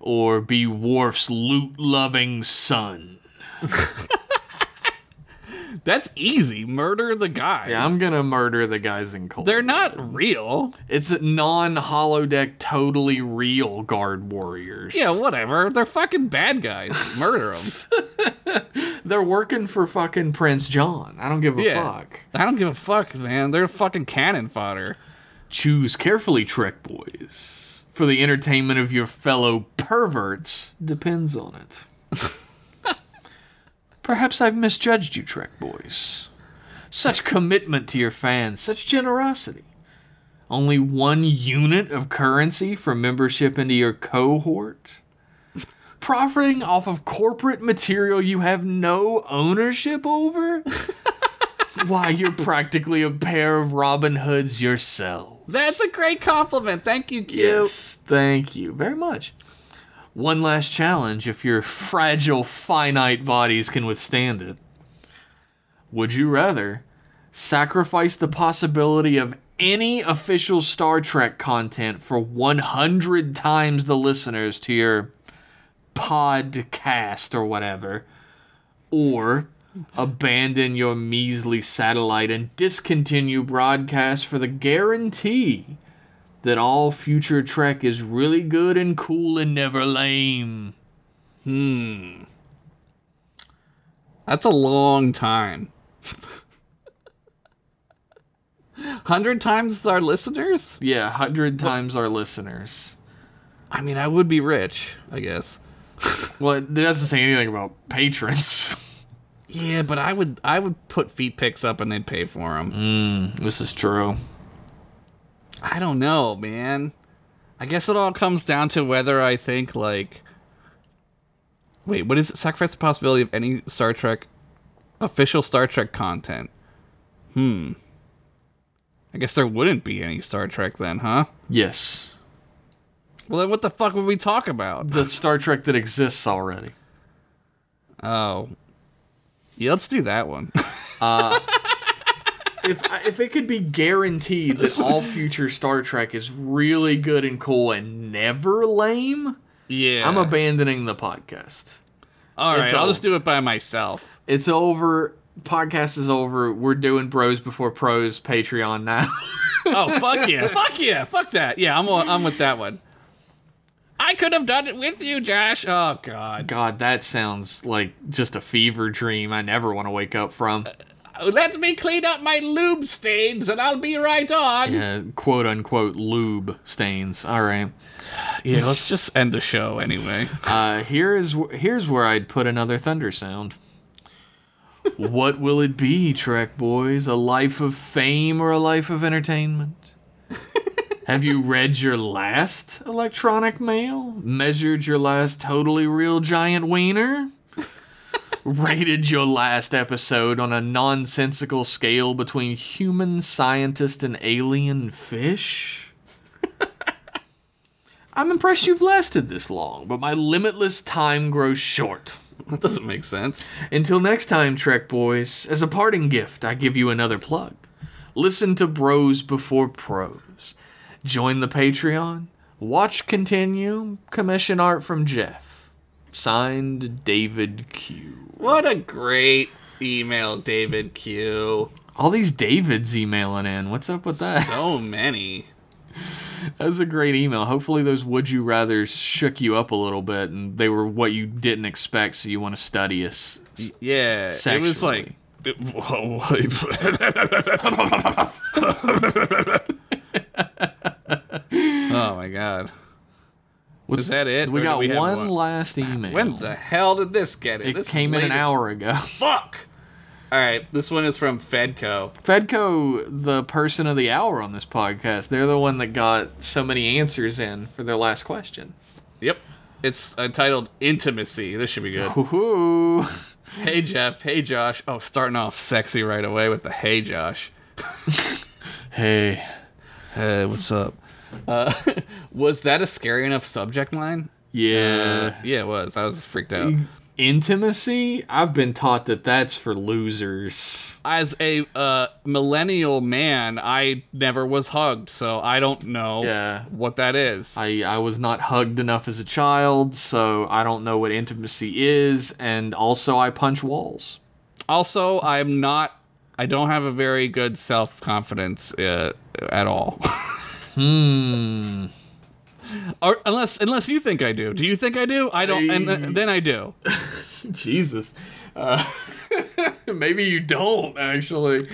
or be Worf's loot loving son? [laughs] That's easy. Murder the guys. Yeah, I'm gonna murder the guys in cold. They're not real. It's non holodeck, totally real guard warriors. Yeah, whatever. They're fucking bad guys. [laughs] Murder them. [laughs] They're working for fucking Prince John. I don't give a Yeah. fuck. I don't give a fuck, man. They're fucking cannon fodder. Choose carefully, Trek boys. For the entertainment of your fellow perverts depends on it. [laughs] Perhaps I've misjudged you, Trek boys. Such commitment to your fans, such generosity. Only one unit of currency for membership into your cohort? Profiting off of corporate material you have no ownership over? [laughs] Why, you're practically a pair of Robin Hoods yourself. That's a great compliment. Thank you, Q. Yes, thank you very much. One last challenge if your fragile, finite bodies can withstand it. Would you rather sacrifice the possibility of any official Star Trek content for 100 times the listeners to your podcast or whatever, or abandon your measly satellite and discontinue broadcast for the guarantee that all future Trek is really good and cool and never lame. Hmm. That's a long time. [laughs] hundred times our listeners. Yeah, hundred times our listeners. I mean, I would be rich, I guess. [laughs] Well, it doesn't say anything about patrons. Yeah, but I would I would put feet pics up and they'd pay for them. this is true. I don't know, man. I guess it all comes down to whether I think like. Wait, what is it? Sacrifice the possibility of any Star Trek, official Star Trek content. Hmm. I guess there wouldn't be any Star Trek then, huh? Yes, Well, then what the fuck would we talk about? the Star Trek that exists already. Oh. Yeah, let's do that one. [laughs] if if it could be guaranteed that all future Star Trek is really good and cool and never lame, yeah. I'm abandoning the podcast. All right, I'll just do it by myself. It's over. Podcast is over. We're doing Bros Before Pros Patreon now. Oh fuck [laughs] yeah, fuck yeah, fuck that. Yeah, I'm I'm with that one. I could have done it with you, Josh. Oh god. God, that sounds like just a fever dream I never want to wake up from. Let me clean up my lube stains, and I'll be right on. Yeah, quote unquote lube stains. All right. Yeah, let's just end the show anyway. [laughs] Uh, here is here's where I'd put another thunder sound. what will it be, Trek boys? A life of fame or a life of entertainment? Have you read your last electronic mail? Measured your last totally real giant wiener? Rated your last episode on a nonsensical scale between human scientist and alien fish? [laughs] I'm impressed you've lasted this long, but my limitless time grows short. That doesn't make sense. Until next time, Trek Boys, as a parting gift, I give you another plug. Listen to Bros Before Pros. Join the Patreon. Watch continue. Commission art from Jeff. Signed, David Q. What a great email, David Q. All these Davids emailing in. What's up with that? So many. [laughs] That was a great email. Hopefully, those would you rather's shook you up a little bit and they were what you didn't expect, so you want to study us. Yeah, it was like. Sexually. [laughs] [laughs] oh my god. Was that it? We got we one, one? last email. When the hell did this get it? it This came in an hour ago. [laughs] Fuck. All right, this one is from Fedco. Fedco, the person of the hour on this podcast, they're the one that got so many answers in for their last question. Yep. It's entitled Intimacy. This should be good. Woohoo! [laughs] hey Jeff. Hey Josh. Oh, starting off sexy right away with the hey Josh. [laughs] Hey, Hey, what's up? Uh, [laughs] was that a scary enough subject line? yeah. Yeah, it was. I was freaked out. Intimacy? I've been taught that that's for losers. As a uh, millennial man, I never was hugged, so I don't know Yeah. what that is. I, I was not hugged enough as a child, so I don't know what intimacy is, and also I punch walls. Also, I'm not. I don't have a very good self confidence uh, at all. [laughs] Hmm. or unless unless you think I do. Do you think I do? I don't. And th- then I do. [laughs] Jesus. Uh, [laughs] maybe you don't, actually.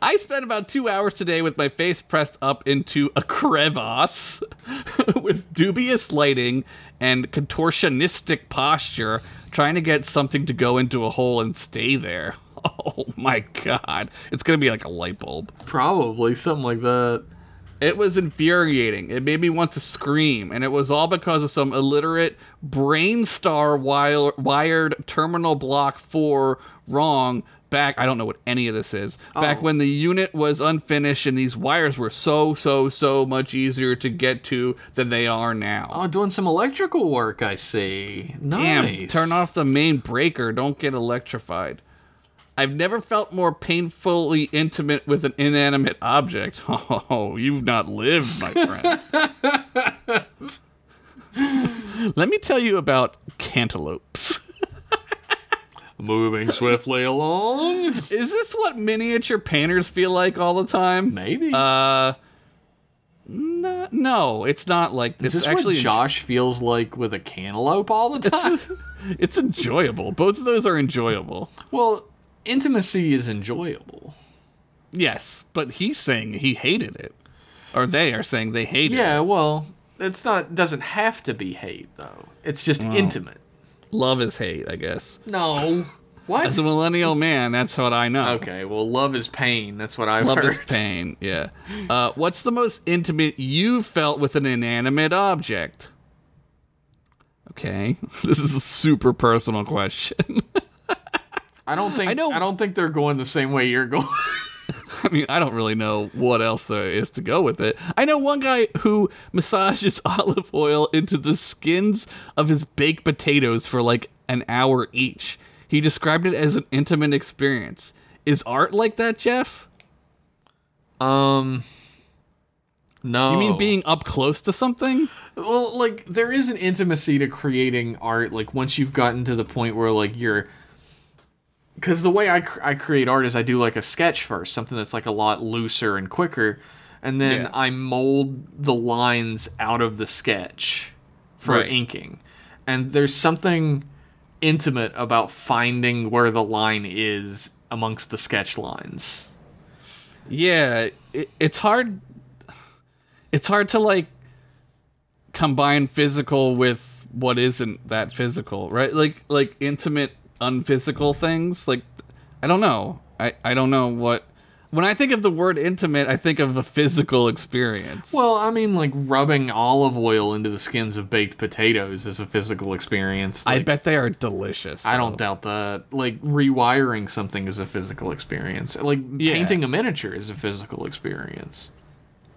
I spent about two hours today with my face pressed up into a crevasse, [laughs] with dubious lighting and contortionistic posture, trying to get something to go into a hole and stay there. Oh my god. It's gonna be like a light bulb. Probably, something like that. It was infuriating. It made me want to scream, and it was all because of some illiterate brainstar wire, wired terminal block 4 wrong back. I don't know what any of this is. Back Oh. when the unit was unfinished and these wires were so, so, so much easier to get to than they are now. Oh, doing some electrical work, I see. Damn, turn off the main breaker. Don't get electrified. I've never felt more painfully intimate with an inanimate object. [laughs] Oh, you've not lived, my friend. [laughs] Let me tell you about cantaloupes. [laughs] Moving swiftly along. Is this what miniature painters feel like all the time? Maybe. Uh, n- no, it's not like Is this actually what Josh feels like with a cantaloupe all the time? it's enjoyable. Both of those are enjoyable. well, intimacy is enjoyable. Yes, but he's saying he hated it, or they are saying they hate it. Yeah, well, it's not doesn't have to be hate though. It's just intimate. Love is hate, I guess. No. [laughs] What? As a millennial man, that's what I know. okay, well, love is pain. That's what I've Love heard. is pain. Yeah. Uh, what's the most intimate you felt with an inanimate object? Okay, [laughs] this is a super personal question. [laughs] I don't think I know- I don't think they're going the same way you're going. [laughs] I mean, I don't really know what else there is to go with it. I know one guy who massages [laughs] olive oil into the skins of his baked potatoes for like an hour each. He described it as an intimate experience. Is art like that, Jeff? um No. You mean being up close to something? Well, like there is an intimacy to creating art. Like once you've gotten to the point where like you're, because the way I cr- I create art is I do like a sketch first, something that's like a lot looser and quicker, and then Yeah. I mold the lines out of the sketch for Right. inking. And there's something intimate about finding where the line is amongst the sketch lines. Yeah, it, it's hard. It's hard to like combine physical with what isn't that physical, right? Like like intimate, unphysical things. Like I don't know. I I don't know what. When I think of the word intimate, I think of a physical experience. Well, I mean, like rubbing olive oil into the skins of baked potatoes is a physical experience. I bet they are delicious. I don't doubt that. Like rewiring something is a physical experience. Like Yeah. painting a miniature is a physical experience.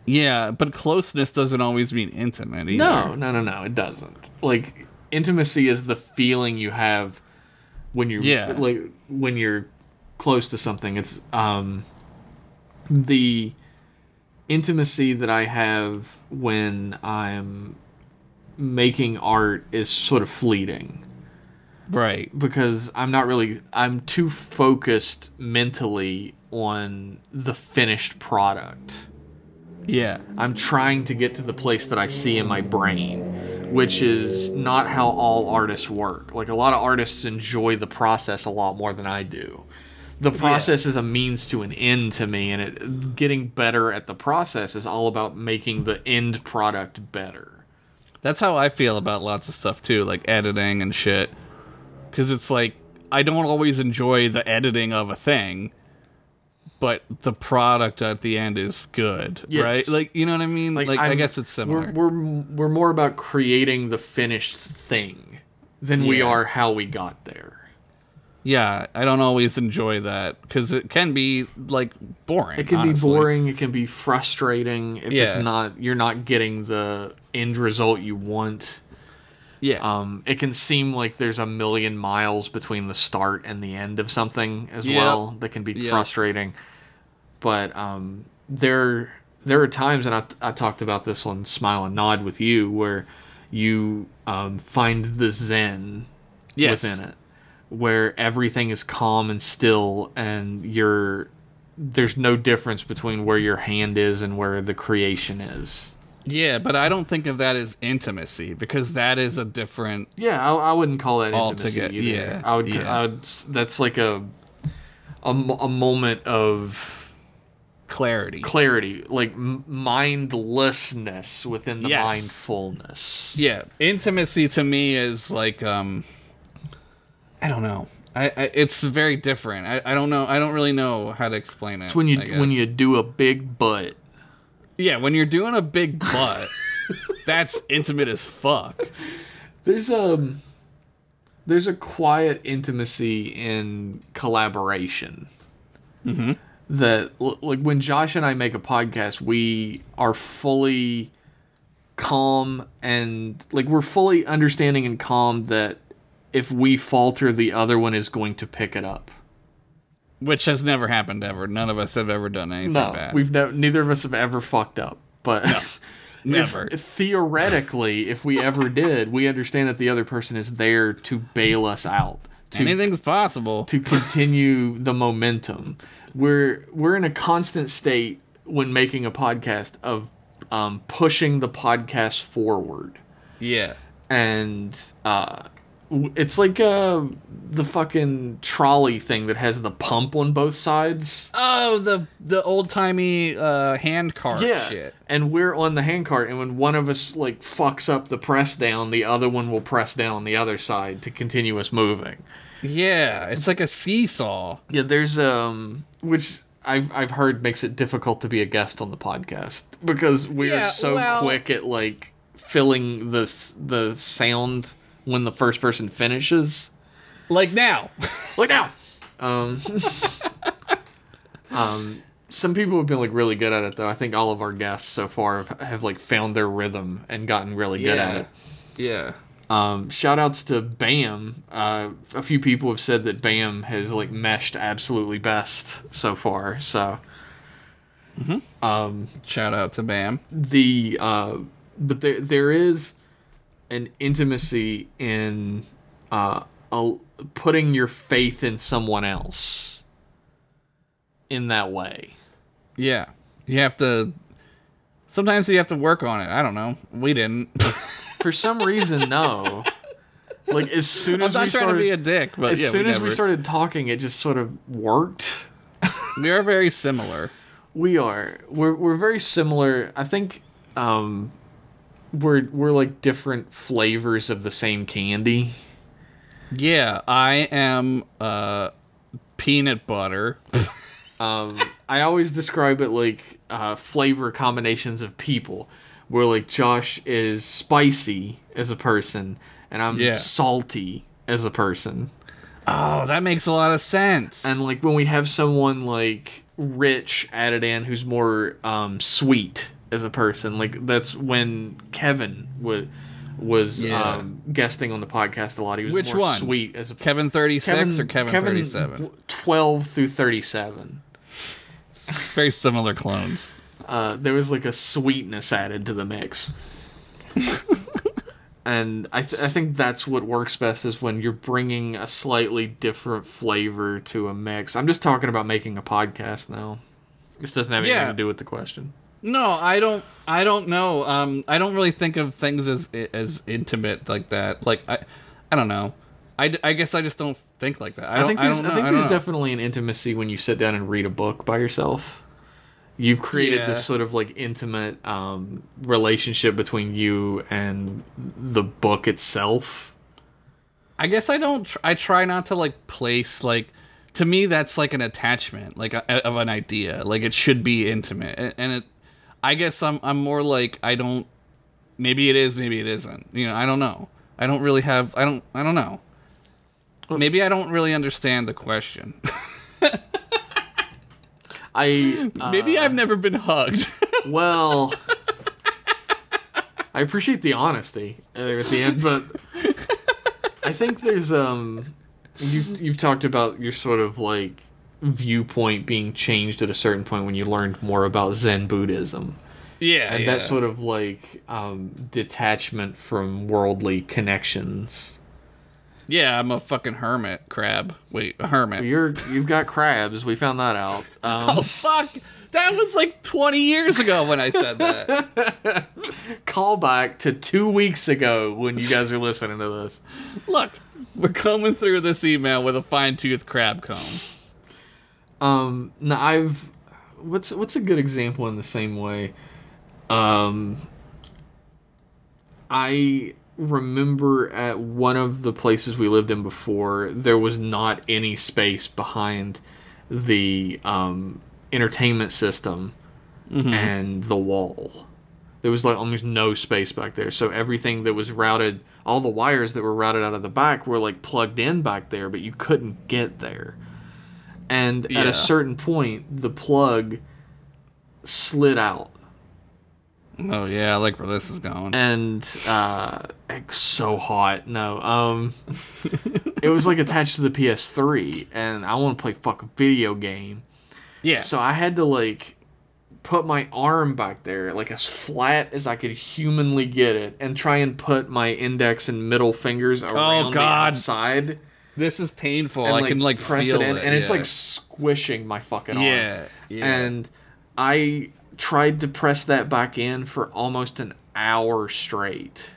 Yeah, but closeness doesn't always mean intimate either. No, no, no, no, it doesn't. Like intimacy is the feeling you have when you're Yeah. like when you're close to something. It's um the intimacy that I have when I'm making art is sort of fleeting. Right. because I'm not really I'm too focused mentally on the finished product. Yeah. I'm trying to get to the place that I see in my brain, which is not how all artists work. Like a lot of artists enjoy the process a lot more than I do. The process is a means to an end to me and it getting better at the process is all about making the end product better. That's how I feel about lots of stuff too, like editing and shit. Cuz it's like I don't always enjoy the editing of a thing, but the product at the end is good, Yes. right? Like, you know what I mean? Like, I I'm- guess it's similar. We're, we're we're more about creating the finished thing than we are how we got there. yeah, I don't always enjoy that cuz it can be like boring. It can honestly. be boring. It can be frustrating if it's not you're not getting the end result you want. Yeah. Um, it can seem like there's a million miles between the start and the end of something as Yep. well. That can be Yep. frustrating. But um, there there are times, and I, I talked about this on Smile and Nod with you, where you um, find the zen Yes. within it, where everything is calm and still, and you're there's no difference between where your hand is and where the creation is. Yeah, but I don't think of that as intimacy because that is a different Yeah, I, I wouldn't call that intimacy Altogether, either. yeah, I would, yeah. I would. That's like a, a a moment of clarity. clarity, like mindlessness within the Yes. mindfulness. Yeah, intimacy to me is like um I don't know. I, I it's very different. I, I don't know. I don't really know how to explain it. It's when you when you do a big butt. Yeah, when you're doing a big butt, that's intimate as fuck. There's a there's a quiet intimacy in collaboration. Mm-hmm. That like when Josh and I make a podcast, we are fully calm and like we're fully understanding and calm that if we falter, the other one is going to pick it up. Which has never happened ever. None of us have ever done anything No, bad. we've no, neither of us have ever fucked up, but. [laughs] if- never. theoretically, if we ever did, we understand that the other person is there to bail us out, to Anything's possible. to continue the momentum. We're we're in a constant state when making a podcast of um, pushing the podcast forward, yeah. and uh, it's like uh the fucking trolley thing that has the pump on both sides. Oh, the the old timey uh, hand cart shit. And we're on the handcart, and when one of us like fucks up the press down, the other one will press down on the other side to continue us moving. Yeah, it's like a seesaw. Yeah, there's um, which I've I've heard makes it difficult to be a guest on the podcast because we're so well- quick at like filling the the sound when the first person finishes. Like now. Like now. Um, [laughs] um, some people have been like really good at it though. I think all of our guests so far have, have like found their rhythm and gotten really good at it. Yeah. Um, shout outs to Bam. Uh, a few people have said that Bam has like meshed absolutely best so far. So um Shout out to Bam. the uh, but there there is an intimacy in uh, a, putting your faith in someone else in that way. Yeah. You have to sometimes you have to work on it. I don't know. We didn't. [laughs] For some reason, no. Like as soon as I'm not we trying started, to be a dick, but as yeah, soon we as we started talking, it just sort of worked. [laughs] we are very similar. We are. We're we're very similar. I think um we're we're like different flavors of the same candy. Yeah, I am uh peanut butter. Um I always describe it like uh flavor combinations of people. Where like Josh is spicy as a person and I'm Yeah. salty as a person. Oh, that makes a lot of sense. And like when we have someone like Rich added in who's more um sweet as a person, like that's when Kevin would was Yeah. um, guesting on the podcast a lot. He was Which more one? sweet as a Kevin 36 or Kevin, 37? 12 through 37. [laughs] Very similar clones. Uh, there was like a sweetness added to the mix. [laughs] and I, th- I think that's what works best is when you're bringing a slightly different flavor to a mix. I'm just talking about making a podcast now. This doesn't have anything Yeah. to do with the question. No, I don't. I don't know. Um, I don't really think of things as as intimate like that. Like I, I don't know. I, I guess I just don't think like that. I, I, don't, think I there's, I know. think I there's know. definitely an intimacy when you sit down and read a book by yourself. You've created Yeah. this sort of like intimate um, relationship between you and the book itself. I guess I don't. Tr- I try not to like place like. To me, that's like an attachment, like a, of an idea. Like it should be intimate, and, and it. I guess I'm. I'm more like I don't. Maybe it is. Maybe it isn't. You know. I don't know. I don't really have. I don't. I don't know. Maybe I don't really understand the question. I [laughs] Maybe I've never been hugged. [laughs] Well, I appreciate the honesty there at the end, but I think there's um, you've you've talked about your sort of like viewpoint being changed at a certain point when you learned more about Zen Buddhism yeah, and yeah. that sort of like um, detachment from worldly connections. yeah, I'm a fucking hermit crab. Wait, a hermit. You're you've got crabs. We found that out. [laughs] Um, oh fuck! That was like 20 years ago when I said that. [laughs] call back to two weeks ago when you guys are listening to this. Look, we're combing through this email with a fine tooth crab comb. Um, no, I've what's what's a good example in the same way. Um, I remember at one of the places we lived in before, there was not any space behind the um, entertainment system and the wall. There was like almost no space back there, so everything that was routed, all the wires that were routed out of the back were like plugged in back there, but you couldn't get there. And at a certain point, the plug slid out, Oh yeah, I like where this is going. and uh, it's so hot. No, um, [laughs] it was like attached to the PS3, and I want to play fucking video game. yeah. So I had to like put my arm back there, like as flat as I could humanly get it, and try and put my index and middle fingers around the Oh, God. outside. This is painful. And, I can like press feel it in, and it's like squishing my fucking arm. yeah, yeah. And I tried to press that back in for almost an hour straight.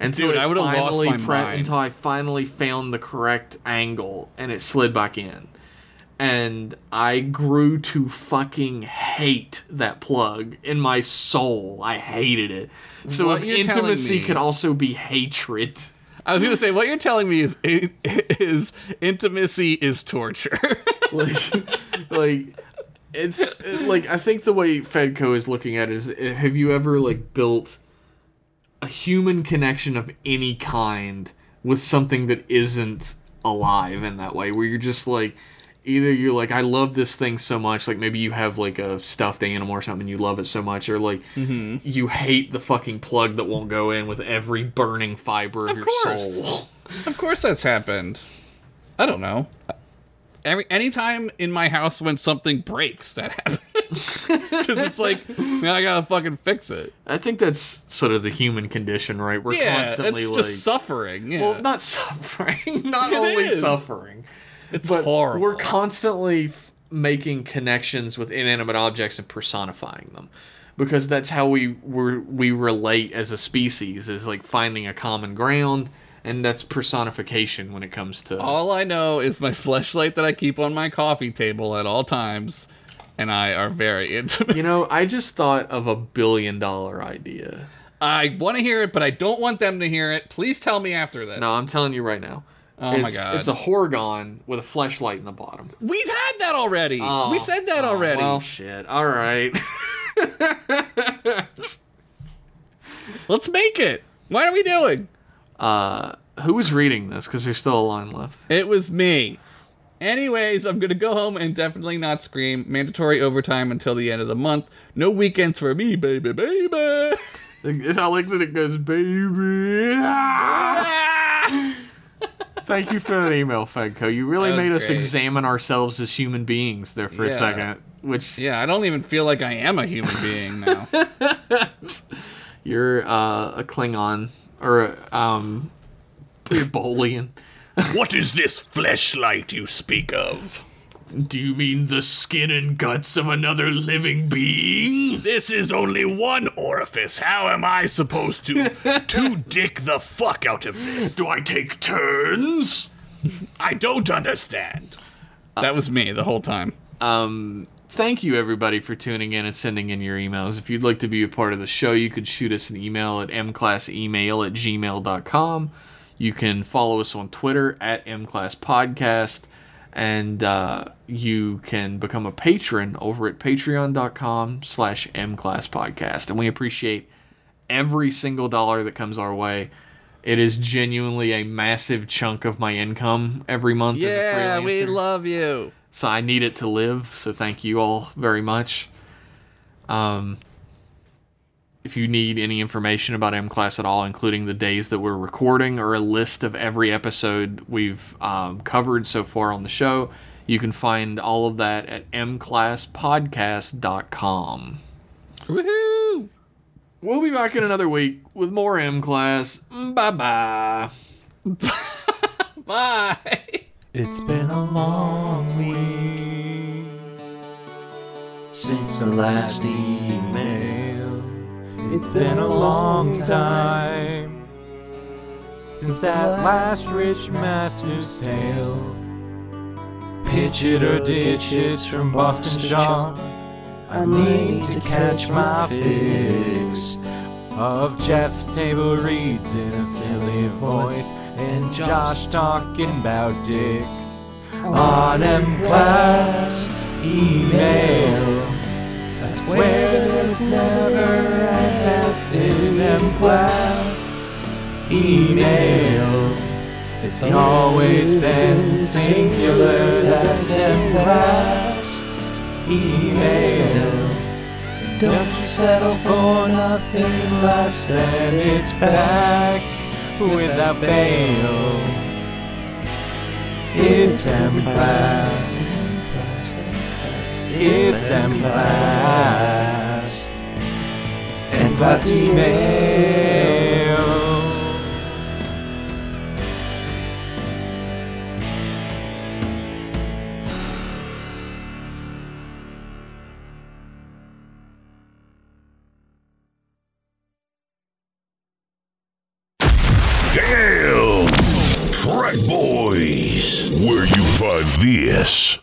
Until Dude, I would've lost finally my mind. Until I finally found the correct angle and it slid back in. And I grew to fucking hate that plug in my soul. I hated it. So What if intimacy could also be hatred. I was gonna say what you're telling me is is intimacy is torture. [laughs] like like it's like I think the way Fedco is looking at it is eh, have you ever like built a human connection of any kind with something that isn't alive in that way where you're just like either you're like I love this thing so much like maybe you have like a stuffed animal or something you love it so much or like mm-hmm. you hate the fucking plug that won't go in with every burning fiber of, your course. soul. [laughs] of course that's happened. I don't know. Every anytime in my house when something breaks, that happens. [laughs] Because it's like now I gotta fucking fix it. I think that's sort of the human condition, right? We're Yeah, constantly it's like just suffering. Yeah. Well, not suffering, [laughs] not It only is. suffering. It's But horrible. we're constantly f- making connections with inanimate objects and personifying them. Because that's how we we we relate as a species is like finding a common ground and that's personification when it comes to All I know is my fleshlight that I keep on my coffee table at all times, and I are very intimate. You know, I just [laughs] thought of a billion dollar idea. I want to hear it, but I don't want them to hear it. Please tell me after this. No, I'm telling you right now. Oh my God. It's a Horga'hn with a fleshlight in the bottom. We've had that already. we Oh, said that oh, already. Well, shit. All right. [laughs] Let's make it. What are we doing? uh, who was reading this? Because there's still a line left. It was me. Anyways, I'm gonna go home and definitely not scream. Mandatory overtime until the end of the month. No weekends for me, baby, baby. [laughs] I like that it goes, baby. Ah! Thank you for that email, Fedco. You really That was made us great. examine ourselves as human beings there for a second. Which Yeah, I don't even feel like I am a human being now. [laughs] you're uh, a Klingon or um, you're Bolian. What is this fleshlight you speak of? Do you mean the skin and guts of another living being? This is only one orifice. How am I supposed to to [laughs] dick the fuck out of this? Do I take turns? I don't understand. that was me the whole time. um, thank you everybody for tuning in and sending in your emails. If you'd like to be a part of the show, you could shoot us an email at mclassemail at gmail.com. You can follow us on Twitter at mclasspodcast. And uh, you can become a patron over at patreon.com slash mclasspodcast. And we appreciate every single dollar that comes our way. It is genuinely a massive chunk of my income every month as a Yeah, we love you. So I need it to live. So thank you all very much. Um, if you need any information about M Class at all, including the days that we're recording or a list of every episode we've um, covered so far on the show, you can find all of that at mclasspodcast.com. Woohoo! We'll be back in another week with more M Class. Bye bye. [laughs] Bye. It's been a long week since the last email. It's been a long time since that last rich master's tale. Pitch it or ditch it's from Boston Sean. I need to catch my fix of Jeff's table reads in a silly voice and Josh talking about dicks on M class email. I swear there's never an S in M class email. It's always been singular. That's M class email. Don't you settle for nothing less than it's back without fail. It's M class. It's M class. M class email. Damn! Trek Boys! Where you find this?